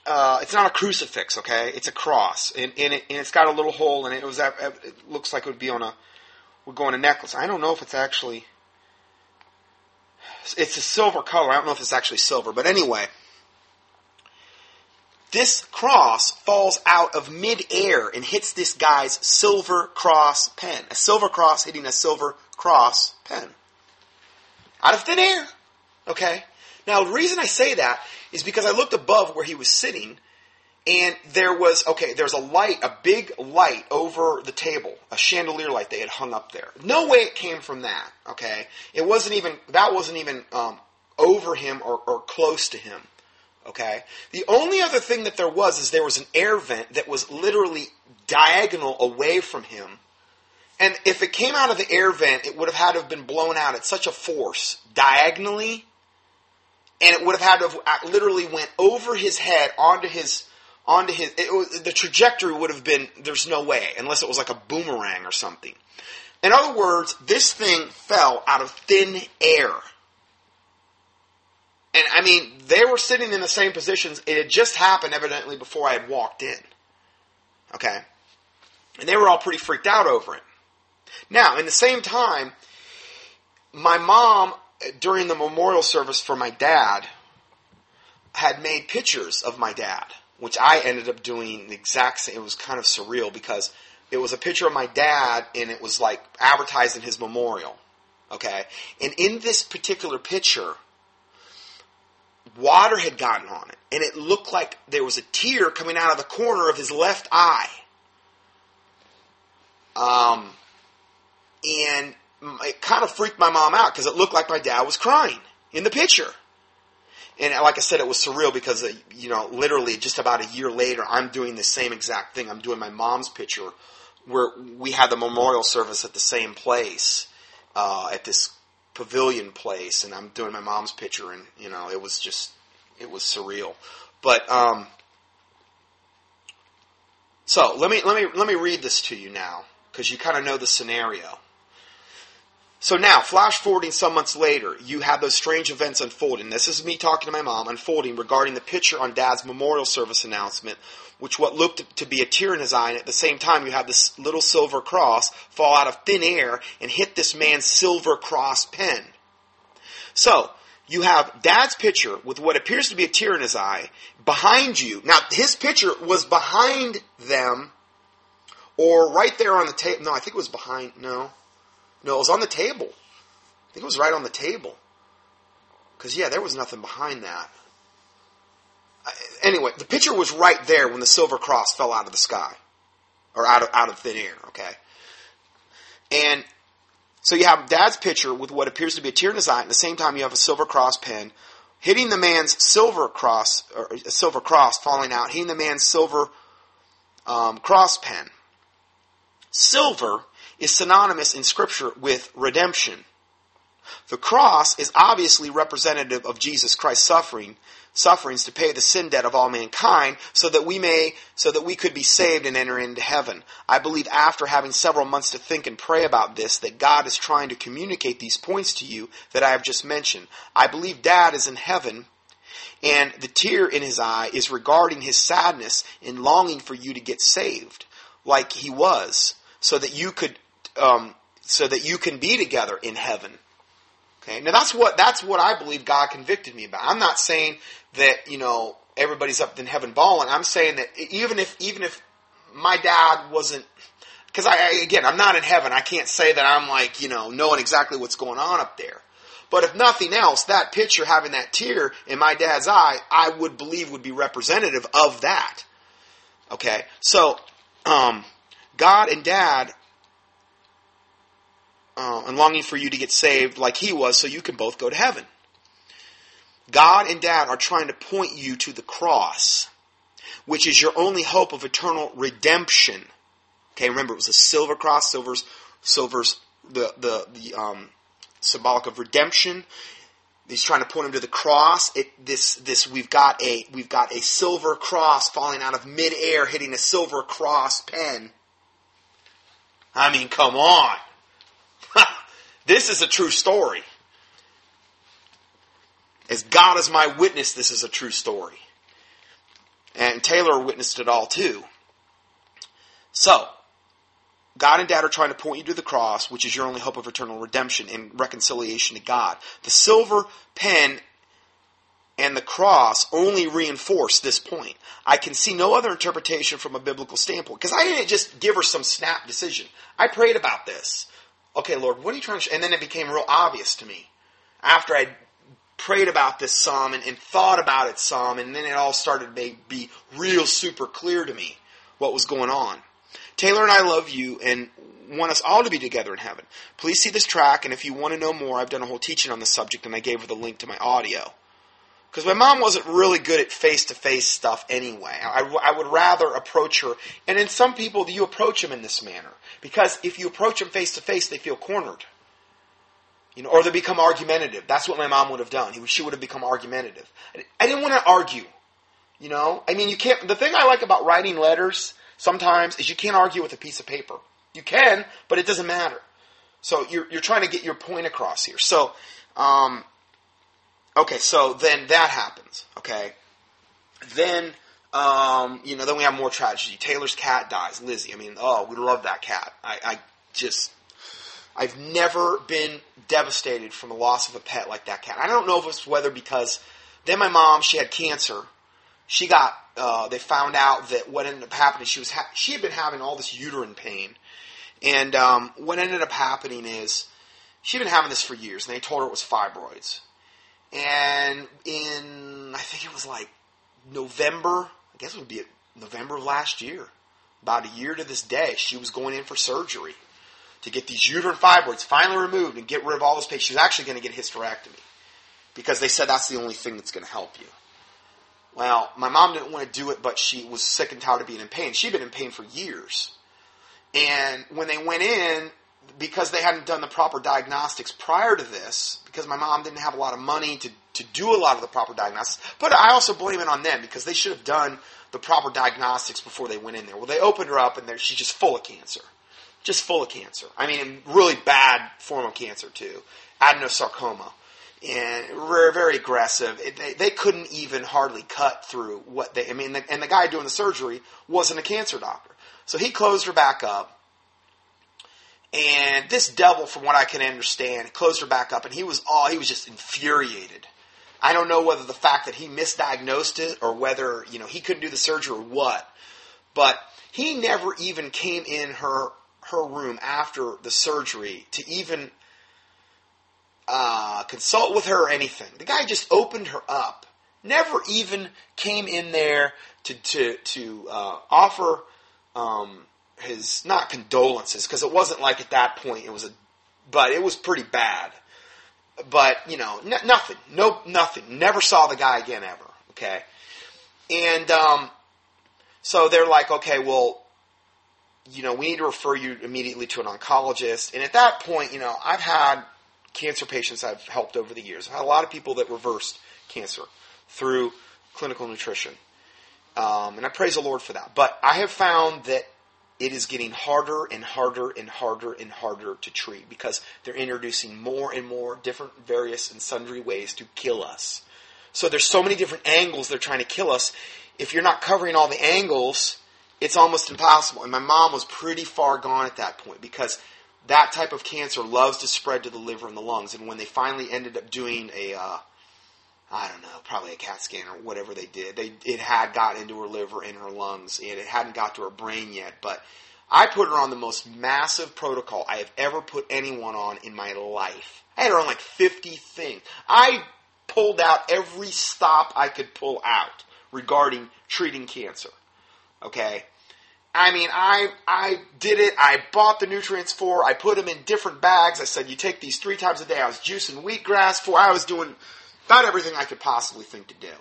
uh, it's not a crucifix. Okay, it's a cross, and, and, it, it's got a little hole in it. It was it looks like it would be on a would go on a necklace. I don't know if it's actually it's a silver color. I don't know if it's actually silver, but anyway. This cross falls out of midair and hits this guy's silver cross pen. A silver cross hitting a silver cross pen. Out of thin air. Okay? Now, the reason I say that is because I looked above where he was sitting, and there was okay there's a light a big light over the table a chandelier light they had hung up there. No way it came from that okay? It wasn't even that wasn't even um, over him or, or close to him okay? The only other thing that there was is there was an air vent that was literally diagonal away from him. And if it came out of the air vent it would have had to have been blown out at such a force diagonally and it would have had to have uh, literally went over his head onto his onto his. Was, the trajectory would have been there's no way unless it was like a boomerang or something. In other words, this thing fell out of thin air. And I mean, they were sitting in the same positions. It had just happened, evidently, before I had walked in. Okay? And they were all pretty freaked out over it. Now, in the same time, my mom, during the memorial service for my dad, had made pictures of my dad which I ended up doing the exact same. It was kind of surreal because it was a picture of my dad and it was like advertised in his memorial. Okay? And in this particular picture, water had gotten on it and it looked like there was a tear coming out of the corner of his left eye. Um, and it kind of freaked my mom out because it looked like my dad was crying in the picture and like I said, it was surreal because, uh, you know, literally just about a year later, I'm doing the same exact thing. I'm doing my mom's picture where we had the memorial service at the same place, uh, at this pavilion place, and I'm doing my mom's picture, and, you know, it was just, it was surreal. But, um, so let me, let me, let me read this to you now, because you kind of know the scenario. So now, flash forwarding some months later, you have those strange events unfolding. This is me talking to my mom, unfolding regarding the picture on Dad's memorial service announcement, which what looked to be a tear in his eye, and at the same time you have this little silver cross fall out of thin air and hit this man's silver cross pen. So, you have Dad's picture with what appears to be a tear in his eye behind you. Now, his picture was behind them, or right there on the table. No, I think it was behind, no. No, it was on the table. I think it was right on the table. Because, yeah, there was nothing behind that. Anyway, the picture was right there when the silver cross fell out of the sky. Or out of, out of thin air, okay? And so you have dad's picture with what appears to be a tear in his eye. And at the same time, you have a silver cross pen hitting the man's silver cross, or a silver cross falling out, hitting the man's silver um, cross pen. Silver is synonymous in Scripture with redemption. The cross is obviously representative of Jesus Christ's suffering, sufferings to pay the sin debt of all mankind so that we may so that we could be saved and enter into heaven. I believe after having several months to think and pray about this that God is trying to communicate these points to you that I have just mentioned. I believe dad is in heaven and the tear in his eye is regarding his sadness and longing for you to get saved like he was so that you could um, so that you can be together in heaven. Okay, now that's what that's what I believe God convicted me about. I'm not saying that you know everybody's up in heaven bawling. I'm saying that even if even if my dad wasn't, because I again I'm not in heaven. I can't say that I'm like you know knowing exactly what's going on up there. But if nothing else, that picture having that tear in my dad's eye, I would believe would be representative of that. Okay, so um, God and Dad uh, and longing for you to get saved like he was so you can both go to heaven. God and Dad are trying to point you to the cross, which is your only hope of eternal redemption. Okay, remember it was a silver cross, silver's silver's the the the um, symbolic of redemption. He's trying to point him to the cross. It, this this we've got a we've got a silver cross falling out of midair, hitting a silver cross pen. I mean, come on. this is a true story. As God is my witness, this is a true story. And Taylor witnessed it all too. So, God and Dad are trying to point you to the cross, which is your only hope of eternal redemption and reconciliation to God. The silver pen and the cross only reinforce this point. I can see no other interpretation from a biblical standpoint because I didn't just give her some snap decision. I prayed about this okay, Lord, what are you trying to show? And then it became real obvious to me after I prayed about this psalm and, and thought about it some, and then it all started to be real super clear to me what was going on. Taylor and I love you and want us all to be together in heaven. Please see this track, and if you want to know more, I've done a whole teaching on the subject, and I gave her the link to my audio. Because my mom wasn't really good at face to face stuff anyway. I, I, would rather approach her. And in some people, you approach them in this manner. Because if you approach them face to face, they feel cornered. You know, or they become argumentative. That's what my mom would have done. She would have become argumentative. I didn't want to argue. You know, I mean, you can't. The thing I like about writing letters sometimes is you can't argue with a piece of paper. You can, but it doesn't matter. So you're you're trying to get your point across here. So, um, okay, so then that happens. Okay, then um, you know, then we have more tragedy. Taylor's cat dies. Lizzie. I mean, oh, we love that cat. I, I just I've never been devastated from the loss of a pet like that cat. I don't know if it's whether because then my mom she had cancer. She got uh, they found out that what ended up happening she was ha- she had been having all this uterine pain, and um, what ended up happening is she'd been having this for years, and they told her it was fibroids. And in I think it was like November, I guess it would be November of last year, about a year to this day, she was going in for surgery to get these uterine fibroids finally removed and get rid of all this pain. She was actually going to get a hysterectomy because they said that's the only thing that's going to help you. Well, my mom didn't want to do it, but she was sick and tired of being in pain. She'd been in pain for years. And when they went in, because they hadn't done the proper diagnostics prior to this, because my mom didn't have a lot of money to, to do a lot of the proper diagnostics, but I also blame it on them because they should have done the proper diagnostics before they went in there. Well, they opened her up and she's just full of cancer just full of cancer. I mean, really bad form of cancer too, adenosarcoma, and very, very aggressive. It, they, they couldn't even hardly cut through what they. I mean, the, and the guy doing the surgery wasn't a cancer doctor, so he closed her back up. And this devil, from what I can understand, closed her back up, and he was all he was just infuriated. I don't know whether the fact that he misdiagnosed it or whether you know he couldn't do the surgery or what, but he never even came in her her room after the surgery to even uh, consult with her or anything. The guy just opened her up. Never even came in there to to to uh, offer um, his not condolences because it wasn't like at that point it was a, but it was pretty bad. But you know, n- nothing, no, nothing. Never saw the guy again ever. Okay, and um, so they're like, okay, well, you know, we need to refer you immediately to an oncologist. And at that point, you know, I've had cancer patients I've helped over the years. I've had a lot of people that reversed cancer through clinical nutrition. Um, and I praise the Lord for that. But I have found that it is getting harder and harder and harder and harder to treat because they're introducing more and more different, various, and sundry ways to kill us. So there's so many different angles they're trying to kill us. If you're not covering all the angles, it's almost impossible. And my mom was pretty far gone at that point because that type of cancer loves to spread to the liver and the lungs. And when they finally ended up doing a, uh, I don't know, probably a CAT scan or whatever they did, they it had got into her liver and her lungs, and it hadn't got to her brain yet. But I put her on the most massive protocol I have ever put anyone on in my life. I had her on like 50 things. I pulled out every stop I could pull out regarding treating cancer. Okay? I mean, I I did it. I bought the nutrients for. I put them in different bags. I said, you take these three times a day. I was juicing wheatgrass for. I was doing about everything I could possibly think to do.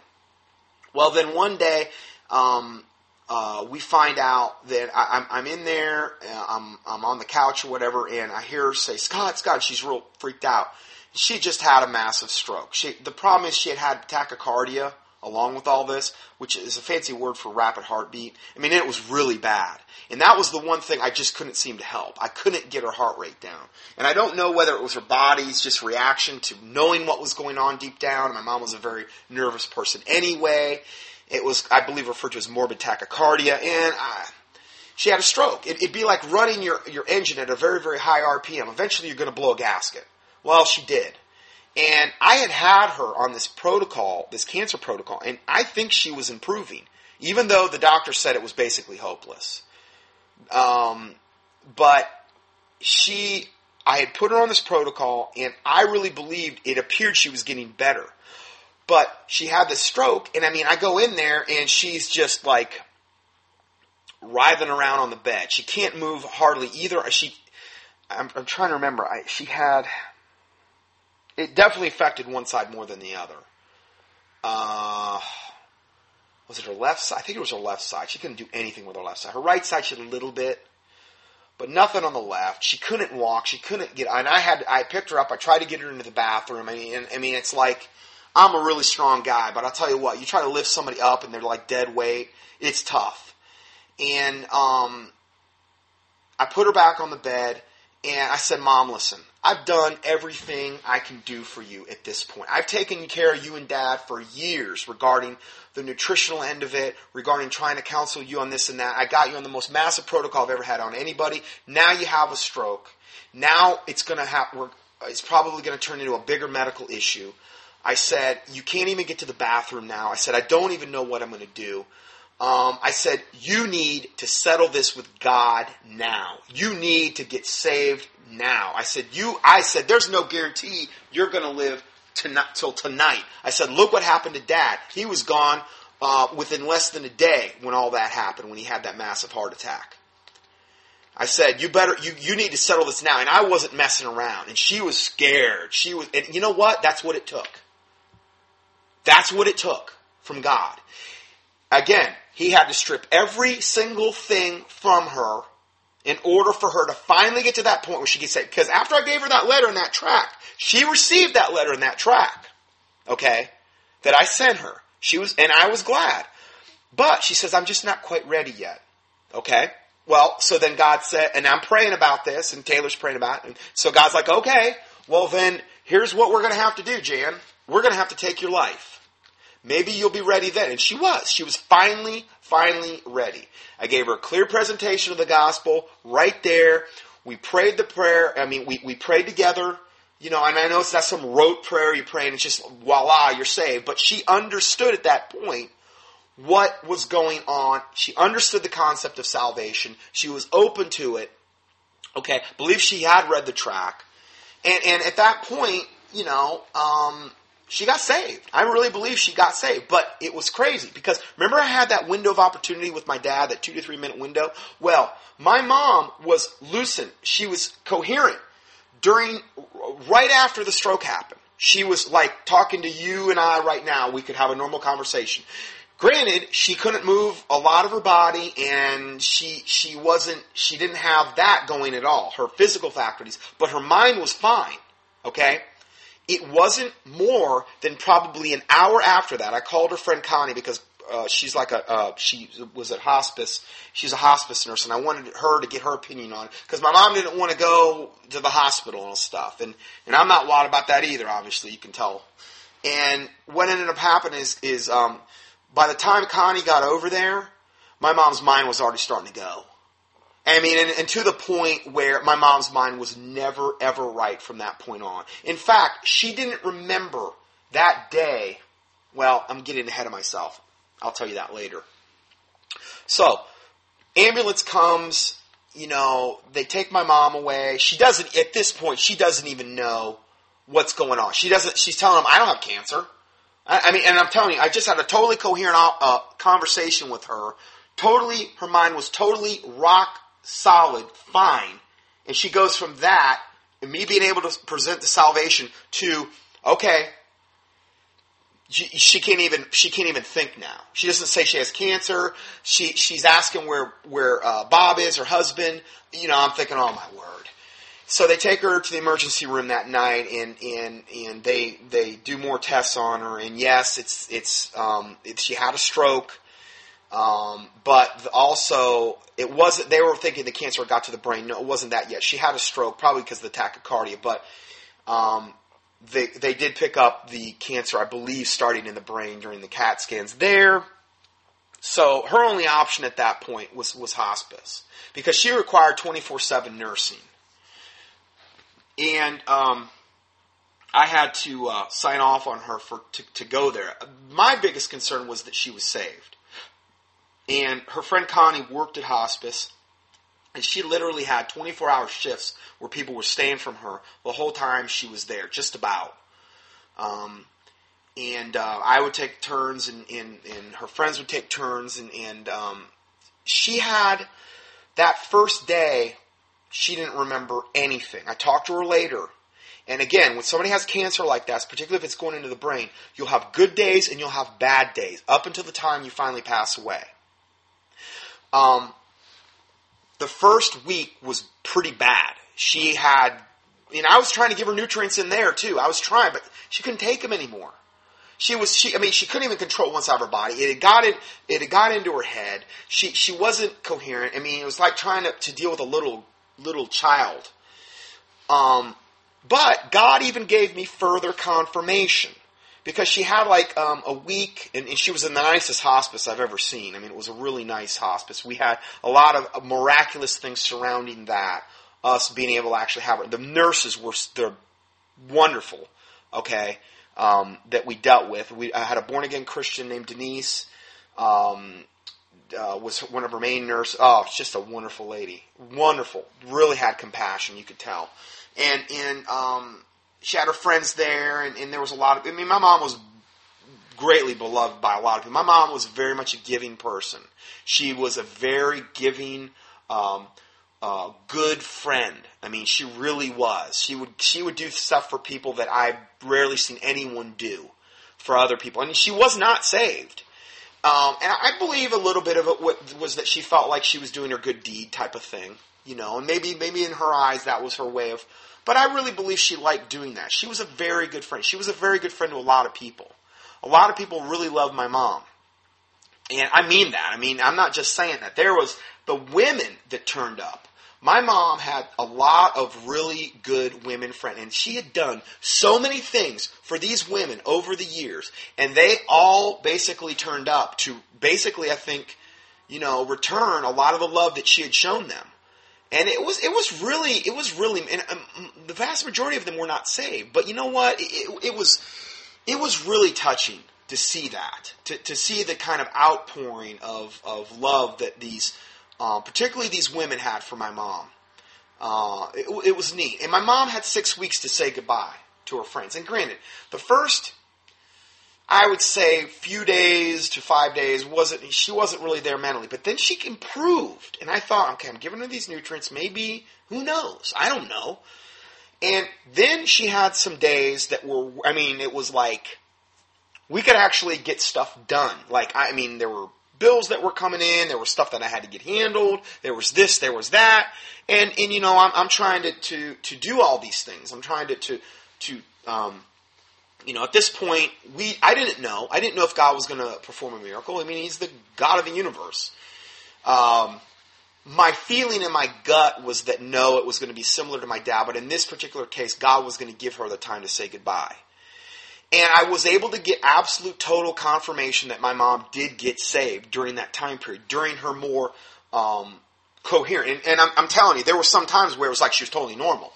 Well, then one day, um, uh, we find out that I, am in there. Uh, I'm I'm on the couch or whatever, and I hear her say, "Scott, Scott." She's real freaked out. She just had a massive stroke. She the problem is she had had tachycardia along with all this, which is a fancy word for rapid heartbeat. I mean, it was really bad. And that was the one thing I just couldn't seem to help. I couldn't get her heart rate down. And I don't know whether it was her body's just reaction to knowing what was going on deep down. My mom was a very nervous person anyway. It was, I believe, referred to as morbid tachycardia. And I, she had a stroke. It, it'd be like running your, your engine at a very, very high RPM. Eventually, you're going to blow a gasket. Well, she did. And I had had her on this protocol, this cancer protocol, and I think she was improving, even though the doctor said it was basically hopeless. Um, but she, I had put her on this protocol, and I really believed it appeared she was getting better. but she had this stroke, and I mean, I go in there and she's just like writhing around on the bed. She can't move hardly either. She, I'm, I'm trying to remember. I, she had, it definitely affected one side more than the other. Uh, was it her left side? I think it was her left side. She couldn't do anything with her left side. Her right side, she had a little bit, but nothing on the left. She couldn't walk. She couldn't get. And I had. I picked her up. I tried to get her into the bathroom. I mean, I mean, it's like I'm a really strong guy, but I'll tell you what. You try to lift somebody up and they're like dead weight. It's tough. And um, I put her back on the bed. And I said, Mom, listen, I've done everything I can do for you at this point. I've taken care of you and Dad for years regarding the nutritional end of it, regarding trying to counsel you on this and that. I got you on the most massive protocol I've ever had on anybody. Now you have a stroke. Now it's going to have, it's probably going to turn into a bigger medical issue. I said, you can't even get to the bathroom now. I said, I don't even know what I'm going to do. Um, I said, you need to settle this with God now. You need to get saved now. I said, you, I said, there's no guarantee you're going to live tonight, till tonight. I said, look what happened to dad. He was gone, uh, within less than a day when all that happened, when he had that massive heart attack. I said, you better, you, you need to settle this now. And I wasn't messing around. And she was scared. She was, and you know what? That's what it took. That's what it took from God. Again, he had to strip every single thing from her in order for her to finally get to that point where she could say, because after I gave her that letter in that track, she received that letter in that track, okay, that I sent her. She was, and I was glad. But she says, I'm just not quite ready yet. Okay? Well, so then God said, and I'm praying about this, and Taylor's praying about it. And so God's like, okay, well then, here's what we're going to have to do, Jan. We're going to have to take your life. Maybe you'll be ready then. And she was. She was finally, finally ready. I gave her a clear presentation of the gospel right there. We prayed the prayer. I mean, we, we prayed together. You know, and I know it's not some rote prayer you pray and it's just voila, you're saved. But she understood at that point what was going on. She understood the concept of salvation. She was open to it. Okay, believe she had read the track. And, and at that point, you know, um, she got saved. I really believe she got saved, but it was crazy because remember I had that window of opportunity with my dad, that two to three minute window? Well, my mom was lucid. She was coherent during, right after the stroke happened. She was like talking to you and I right now. We could have a normal conversation. Granted, she couldn't move a lot of her body and she, she wasn't, she didn't have that going at all, her physical faculties, but her mind was fine. Okay? It wasn't more than probably an hour after that. I called her friend Connie because uh, she's like a uh, she was at hospice. She's a hospice nurse, and I wanted her to get her opinion on it because my mom didn't want to go to the hospital and stuff, and and I'm not wild about that either. Obviously, you can tell. And what ended up happening is is um, by the time Connie got over there, my mom's mind was already starting to go. I mean, and, and, to the point where my mom's mind was never, ever right from that point on. In fact, she didn't remember that day. Well, I'm getting ahead of myself. I'll tell you that later. So, ambulance comes, you know, they take my mom away. She doesn't, at this point, she doesn't even know what's going on. She doesn't, she's telling them, I don't have cancer. I, I mean, and I'm telling you, I just had a totally coherent uh, conversation with her. Totally, her mind was totally rock solid, fine. And she goes from that, and me being able to present the salvation, to, okay, she, she, can't even she can't even think now. She doesn't say she has cancer. She she's asking where where uh, Bob is, her husband. You know, I'm thinking, oh my word. So they take her to the emergency room that night, and and and they they do more tests on her. And yes, it's it's um, she had a stroke. Um, but also, it wasn't. They were thinking the cancer got to the brain. No, it wasn't that yet. She had a stroke, probably because of the tachycardia. But um, they they did pick up the cancer, I believe, starting in the brain during the CAT scans there. So her only option at that point was was hospice because she required twenty four seven nursing, and um, I had to uh, sign off on her for to, to go there. My biggest concern was that she was saved and her friend Connie worked at hospice, and she literally had 24 hour shifts where people were staying from her the whole time she was there, just about. Um, and uh, I would take turns, and, and, and her friends would take turns, and, and um, she had that first day. She didn't remember anything. I talked to her later, and again, when somebody has cancer like that, particularly if it's going into the brain, you'll have good days and you'll have bad days up until the time you finally pass away. Um, the first week was pretty bad. She had, know, I was trying to give her nutrients in there too. I was trying, but she couldn't take them anymore. She was, she, I mean, she couldn't even control one side of her body. It had got in, it had got into her head. She, she wasn't coherent. I mean, it was like trying to, to deal with a little, little child. Um, but God even gave me further confirmation because she had like um, a week, and, and, she was in the nicest hospice I've ever seen. I mean, it was a really nice hospice. We had a lot of miraculous things surrounding that. Us being able to actually have it. The nurses were they're wonderful. Okay, um, that we dealt with. We I had a born again Christian named Denise. Um, uh, was one of her main nurses. Oh, just a wonderful lady. Wonderful. Really had compassion. You could tell. And and um, she had her friends there, and, and there was a lot of. I mean, my mom was greatly beloved by a lot of people. My mom was very much a giving person. She was a very giving, um, uh, good friend. I mean, she really was. She would she would do stuff for people that I've rarely seen anyone do for other people, I and she was not saved. Um, and I believe a little bit of it was that she felt like she was doing her good deed type of thing, you know, and maybe maybe in her eyes that was her way of but I really believe she liked doing that. She was a very good friend. She was a very good friend to a lot of people. A lot of people really loved my mom. And I mean that. I mean, I'm not just saying that. There was the women that turned up. My mom had a lot of really good women friends, and she had done so many things for these women over the years, and they all basically turned up to basically, I think, you know, return a lot of the love that she had shown them and it was it was really it was really and um, the vast majority of them were not saved. But you know what? It, it, it, was it was really touching to see that to, to see the kind of outpouring of, of love that these uh, particularly these women had for my mom. Uh, it, it was neat. And my mom had six weeks to say goodbye to her friends. And granted the first I would say few days to five days wasn't she wasn't really there mentally, but then she improved, and I thought, okay, I'm giving her these nutrients. Maybe who knows? I don't know. And then she had some days that were, I mean, it was like we could actually get stuff done. Like, I mean, there were bills that were coming in, there was stuff that I had to get handled, there was this, there was that, and and you know, I'm I'm trying to to to do all these things. I'm trying to to to um, you know, at this point, we I didn't know. I didn't know if God was going to perform a miracle. I mean, He's the God of the universe. Um, my feeling in my gut was that no, it was going to be similar to my dad, but in this particular case, God was going to give her the time to say goodbye. And I was able to get absolute total confirmation that my mom did get saved during that time period, during her more um, coherent. And, and I'm, I'm telling you, there were some times where it was like she was totally normal.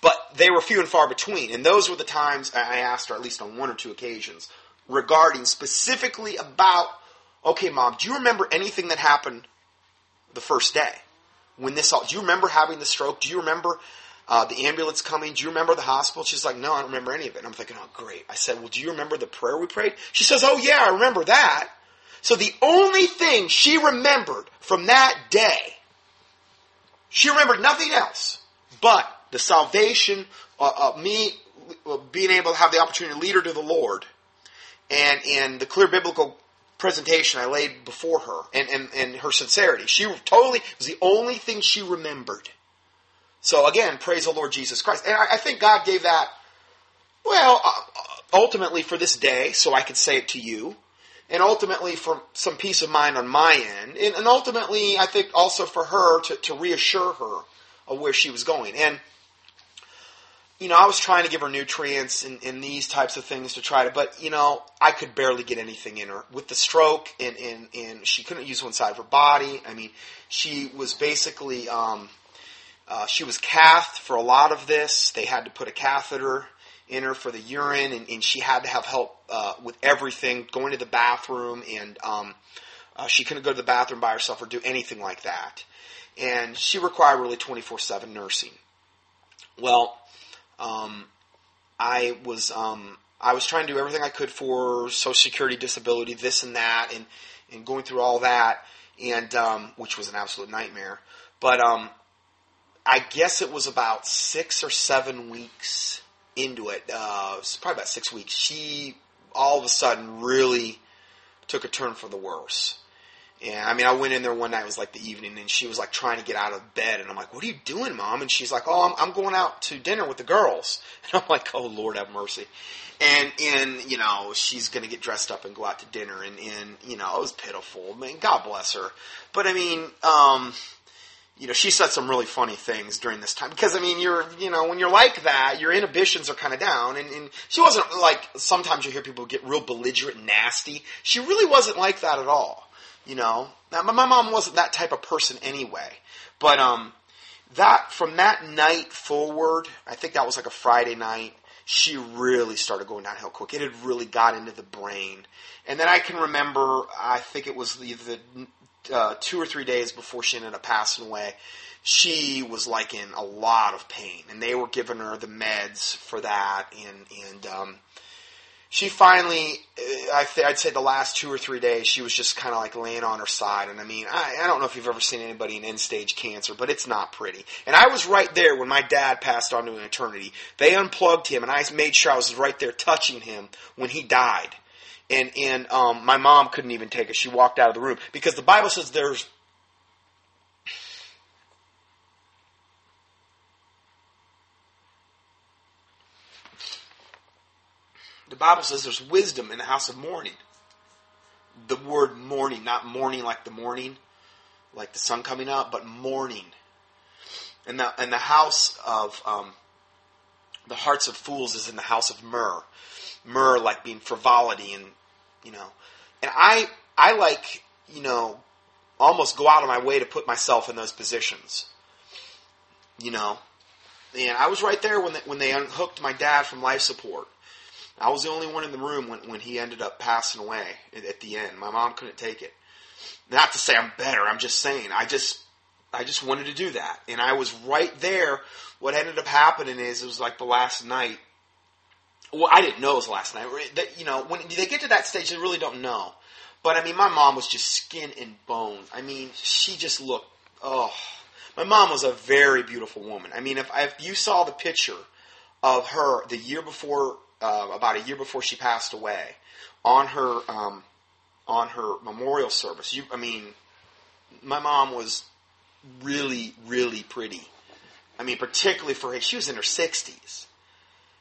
But they were few and far between. And those were the times I asked her, at least on one or two occasions, regarding specifically about, okay, mom, do you remember anything that happened the first day? When this all, do you remember having the stroke? Do you remember uh, the ambulance coming? Do you remember the hospital? She's like, no, I don't remember any of it. And I'm thinking, oh, great. I said, well, do you remember the prayer we prayed? She says, oh, yeah, I remember that. So the only thing she remembered from that day, she remembered nothing else but the salvation uh, of me uh, being able to have the opportunity to lead her to the Lord, and in the clear biblical presentation I laid before her, and, and, and her sincerity. She totally was the only thing she remembered. So again, praise the Lord Jesus Christ. And I, I think God gave that, well, uh, ultimately for this day, so I could say it to you, and ultimately for some peace of mind on my end, and, and ultimately I think also for her to, to reassure her of where she was going. And you know, I was trying to give her nutrients and, and, these types of things to try to, but you know, I could barely get anything in her with the stroke, and and, and she couldn't use one side of her body. I mean, she was basically um, uh, she was cathed for a lot of this. They had to put a catheter in her for the urine, and, and she had to have help uh, with everything, going to the bathroom, and um, uh, she couldn't go to the bathroom by herself or do anything like that. And she required really twenty four seven nursing. Well um, I was um, I was trying to do everything I could for Social Security, disability, this and that, and and going through all that, and um, which was an absolute nightmare. But um, I guess it was about six or seven weeks into it. Uh, it probably about six weeks. She all of a sudden really took a turn for the worse. And I mean, I went in there one night. It was like the evening, and she was like trying to get out of bed, and I'm like, "What are you doing, mom?" And she's like, "Oh, I'm, I'm going out to dinner with the girls." And I'm like, "Oh, Lord have mercy." And and you know, she's gonna get dressed up and go out to dinner, and and you know, it was pitiful. I mean, God bless her. But I mean, um, you know, she said some really funny things during this time because I mean, you're, you know, when you're like that, your inhibitions are kind of down, and, and she wasn't like sometimes you hear people get real belligerent, and nasty. She really wasn't like that at all. You know, now, my mom wasn't that type of person anyway. But um, that from that night forward, I think that was like a Friday night. She really started going downhill quick. It had really got into the brain, and then I can remember. I think it was the, the uh, two or three days before she ended up passing away. She was like in a lot of pain, and they were giving her the meds for that, and and um, she finally, I would say the last two or three days, she was just kind of like laying on her side. And I mean, I, I don't know if you've ever seen anybody in end stage cancer, but it's not pretty. And I was right there when my dad passed on to an eternity. They unplugged him, and I made sure I was right there touching him when he died. And and um, my mom couldn't even take it. She walked out of the room because the Bible says there's The Bible says there's wisdom in the house of mourning. The word mourning, not mourning like the morning, like the sun coming up, but mourning. And the, and the house of, um, the hearts of fools is in the house of myrrh. Myrrh like being frivolity and, you know. And I, I like, you know, almost go out of my way to put myself in those positions. You know. And I was right there when they, when they unhooked my dad from life support. I was the only one in the room when, when he ended up passing away at, the end. My mom couldn't take it. Not to say I'm better. I'm just saying I just I just wanted to do that, and I was right there. What ended up happening is it was like the last night. Well, I didn't know it was last night. You know, when they get to that stage, they really don't know. But I mean, my mom was just skin and bone. I mean, she just looked. Oh, my mom was a very beautiful woman. I mean, if, if you saw the picture of her the year before uh, about a year before she passed away, on her um, on her memorial service. You, I mean, my mom was really, really pretty. I mean, particularly for her, she was in her sixties,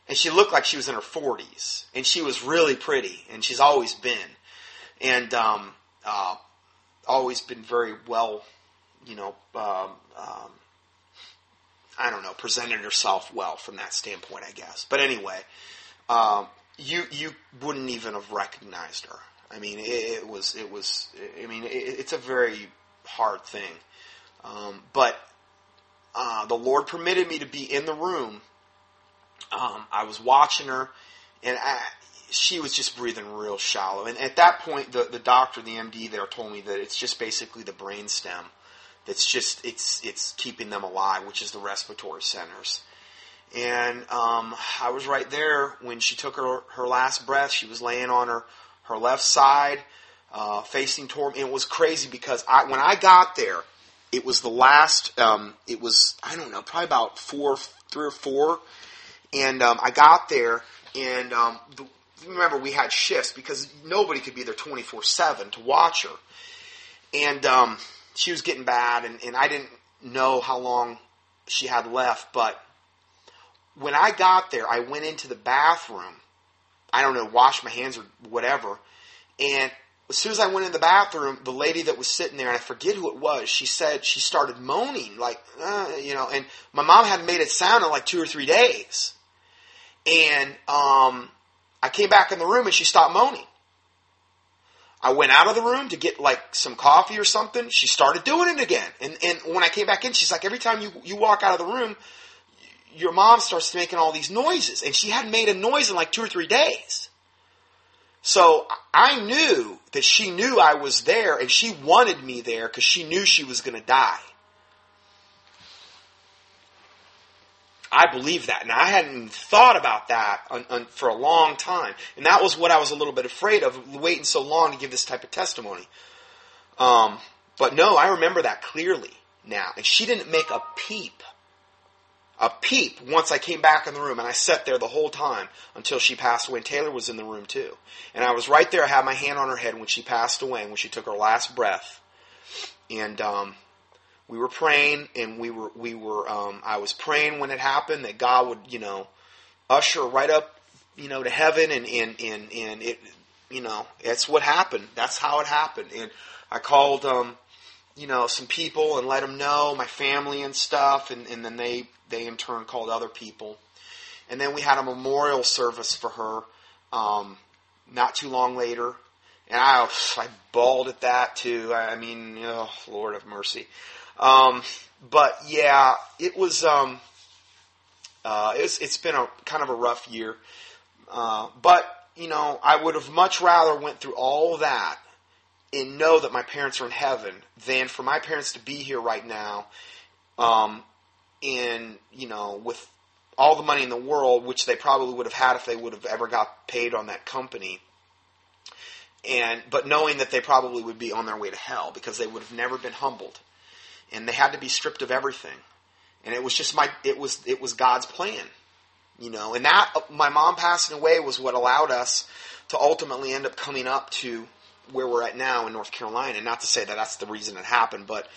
and she looked like she was in her forties, and she was really pretty, and she's always been, and um, uh, always been very well, you know. Um, um, I don't know, presented herself well from that standpoint, I guess. But anyway, um, you you wouldn't even have recognized her. I mean, it, it was it was. I mean, it, it's a very hard thing, um, but uh, the Lord permitted me to be in the room. Um, I was watching her, and I, she was just breathing real shallow. And at that point, the the doctor, the MD there, told me that it's just basically the brain stem that's just it's it's keeping them alive, which is the respiratory centers. And um, I was right there when she took her, her last breath. She was laying on her, her left side, uh, facing toward me. It was crazy because I, when I got there, it was the last, um, it was, I don't know, probably about four, three or four. And um, I got there, and um, the, remember, we had shifts because nobody could be there 24 7 to watch her. And um, she was getting bad, and, and I didn't know how long she had left, but when I got there, I went into the bathroom. I don't know, wash my hands or whatever. And as soon as I went in the bathroom, the lady that was sitting there, and I forget who it was, she said she started moaning, like, uh, you know, and my mom hadn't made it sound in like two or three days. And um, I came back in the room and she stopped moaning. I went out of the room to get like some coffee or something. She started doing it again. And, and when I came back in, she's like, every time you, you walk out of the room, your mom starts making all these noises, and she hadn't made a noise in like two or three days. So I knew that she knew I was there, and she wanted me there because she knew she was going to die. I believe that. Now, I hadn't thought about that for a long time. And that was what I was a little bit afraid of, waiting so long to give this type of testimony. Um, but no, I remember that clearly now. And she didn't make a peep. A peep once I came back in the room, and I sat there the whole time until she passed away. And Taylor was in the room too. And I was right there, I had my hand on her head when she passed away, and when she took her last breath. And um, we were praying, and we were we were um, I was praying when it happened that God would you know usher right up you know to heaven, and and and and it you know that's what happened. That's how it happened. And I called um, you know some people and let them know my family and stuff, and, and then they they in turn called other people, and then we had a memorial service for her. Um, not too long later, and I I bawled at that too. I mean, oh Lord of mercy. Um, but yeah, it was. Um, uh, it's it's been a kind of a rough year, uh, but you know I would have much rather went through all that and know that my parents are in heaven than for my parents to be here right now, um, in you know with all the money in the world, which they probably would have had if they would have ever got paid on that company. And but knowing that they probably would be on their way to hell because they would have never been humbled and they had to be stripped of everything. And it was just my it was it was God's plan, you know. And that my mom passing away was what allowed us to ultimately end up coming up to where we're at now in North Carolina. Not to say that that's the reason it happened, but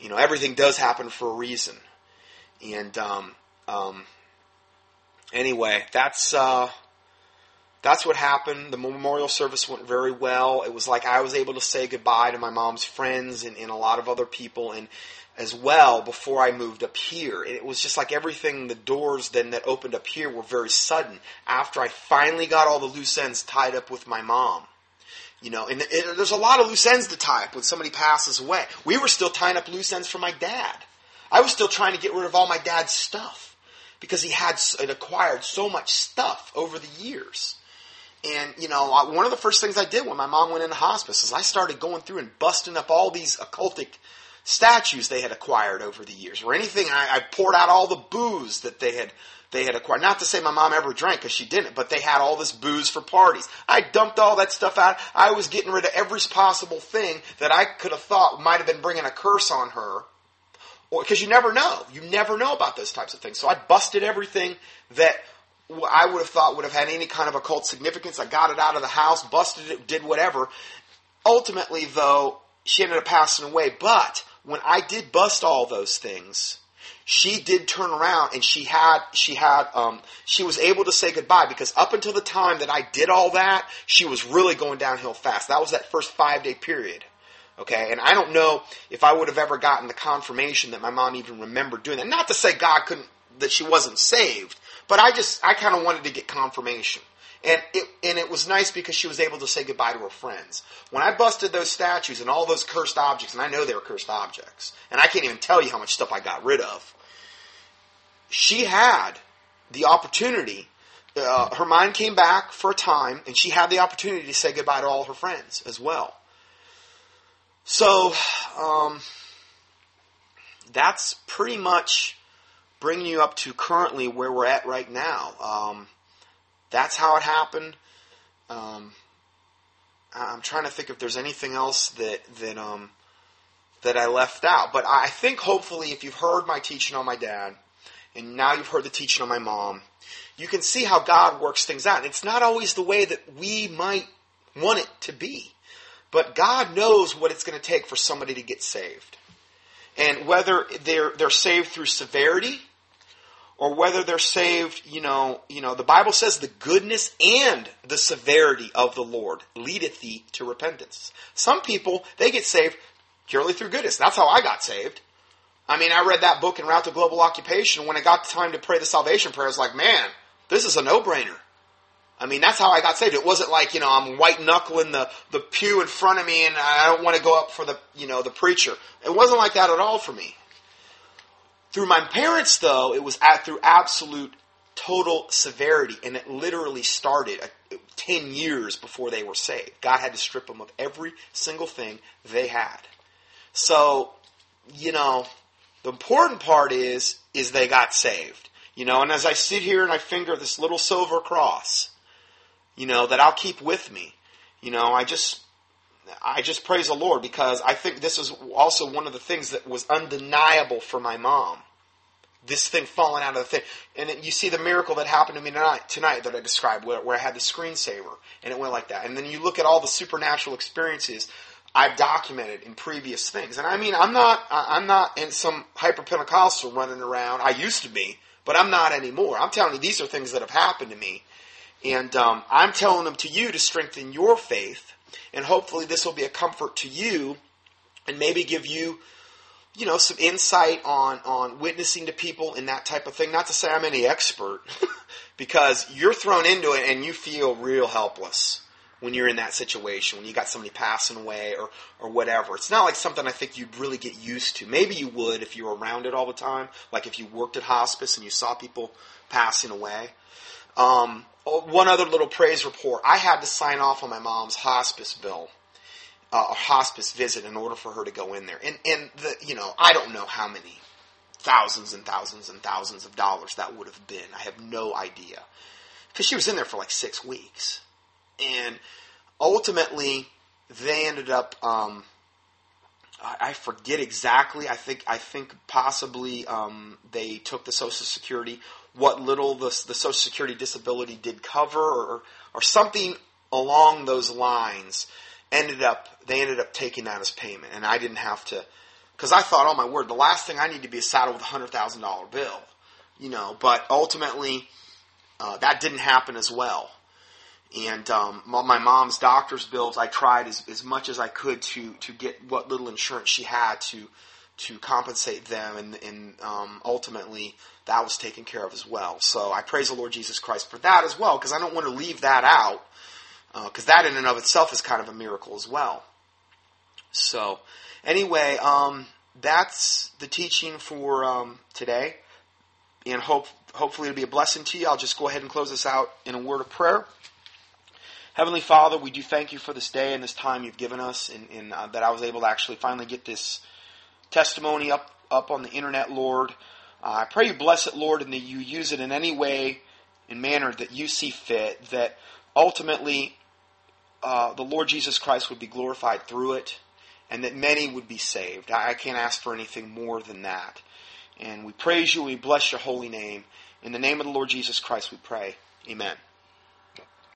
you know everything does happen for a reason. And um, um, anyway, that's uh, that's what happened. The memorial service went very well. It was like I was able to say goodbye to my mom's friends and, and a lot of other people and as well before I moved up here. And it was just like everything, the doors then that opened up here were very sudden after I finally got all the loose ends tied up with my mom. You know, and it, there's a lot of loose ends to tie up when somebody passes away. We were still tying up loose ends for my dad. I was still trying to get rid of all my dad's stuff because he had acquired so much stuff over the years. And, you know, one of the first things I did when my mom went into hospice is I started going through and busting up all these occultic statues they had acquired over the years, or anything. I, I poured out all the booze that they had they had acquired. Not to say my mom ever drank, because she didn't, but they had all this booze for parties. I dumped all that stuff out. I was getting rid of every possible thing that I could have thought might have been bringing a curse on her. Because you never know. You never know about those types of things. So I busted everything that I would have thought would have had any kind of occult significance. I got it out of the house, busted it, did whatever. Ultimately, though, she ended up passing away. But when I did bust all those things, she did turn around and she had she had um, she was able to say goodbye because up until the time that I did all that, she was really going downhill fast. That was that first five day period. Okay, and I don't know if I would have ever gotten the confirmation that my mom even remembered doing that. Not to say God couldn't that she wasn't saved, but I just, I kind of wanted to get confirmation. And it, and it was nice because she was able to say goodbye to her friends. When I busted those statues and all those cursed objects, and I know they were cursed objects, and I can't even tell you how much stuff I got rid of, she had the opportunity. Uh, her mind came back for a time, and she had the opportunity to say goodbye to all her friends as well. So, um, that's pretty much bringing you up to currently where we're at right now. Um, that's how it happened. Um, I'm trying to think if there's anything else that that um, that I left out. But I think hopefully, if you've heard my teaching on my dad, and now you've heard the teaching on my mom, you can see how God works things out. It's not always the way that we might want it to be, but God knows what it's going to take for somebody to get saved, and whether they're they're saved through severity or whether they're saved, you know, you know, the Bible says the goodness and the severity of the Lord leadeth thee to repentance. Some people, they get saved purely through goodness. That's how I got saved. I mean, I read that book En Route to Global Occupation. When it got time to pray the salvation prayer, I was like, man, this is a no-brainer. I mean, that's how I got saved. It wasn't like, you know, I'm white knuckling the, the pew in front of me and I don't want to go up for the, you know, the preacher. It wasn't like that at all for me. Through my parents, though, it was at, through absolute total severity, and it literally started uh, 10 years before they were saved. God had to strip them of every single thing they had. So, you know, the important part is, is they got saved. You know, and as I sit here and I finger this little silver cross, you know, that I'll keep with me, you know, I just I just praise the Lord because I think this is also one of the things that was undeniable for my mom. This thing falling out of the thing. And it, you see the miracle that happened to me tonight, tonight that I described, where, where I had the screensaver, and it went like that. And then you look at all the supernatural experiences I've documented in previous things. And I mean, I'm not, I'm not in some hyper Pentecostal running around. I used to be, but I'm not anymore. I'm telling you, these are things that have happened to me. And um, I'm telling them to you to strengthen your faith and hopefully this will be a comfort to you and maybe give you you know some insight on on witnessing to people and that type of thing. Not to say i'm any expert because you're thrown into it and you feel real helpless when you're in that situation when you got somebody passing away or or whatever. It's not like something i think you'd really get used to. Maybe you would if you were around it all the time like if you worked at hospice and you saw people passing away um, Oh, one other little praise report. I had to sign off on my mom's hospice bill, uh, a hospice visit, in order for her to go in there. And and the you know I don't know how many thousands and thousands and thousands of dollars that would have been. I have no idea because she was in there for like six weeks, and ultimately they ended up. Um, I forget exactly. I think I think possibly um, they took the Social Security what little the, the Social Security disability did cover or, or something along those lines ended up they ended up taking that as payment. And I didn't have to because I thought oh my word the last thing I need to be is saddled with a hundred thousand dollar bill you know but ultimately uh, that didn't happen as well. And um, my mom's doctor's bills I tried as, as much as I could to to get what little insurance she had to to compensate them and, and um, ultimately that was taken care of as well. So I praise the Lord Jesus Christ for that as well, because I don't want to leave that out, because uh, that in and of itself is kind of a miracle as well. So, anyway, um, that's the teaching for um, today, and hope hopefully it'll be a blessing to you. I'll just go ahead and close this out in a word of prayer. Heavenly Father, we do thank you for this day and this time you've given us, and, and uh, that I was able to actually finally get this testimony up up on the internet, Lord. Uh, I pray you bless it, Lord, and that you use it in any way and manner that you see fit, that ultimately uh, the Lord Jesus Christ would be glorified through it, and that many would be saved. I, I can't ask for anything more than that. And we praise you, we bless your holy name. In the name of the Lord Jesus Christ, we pray. Amen.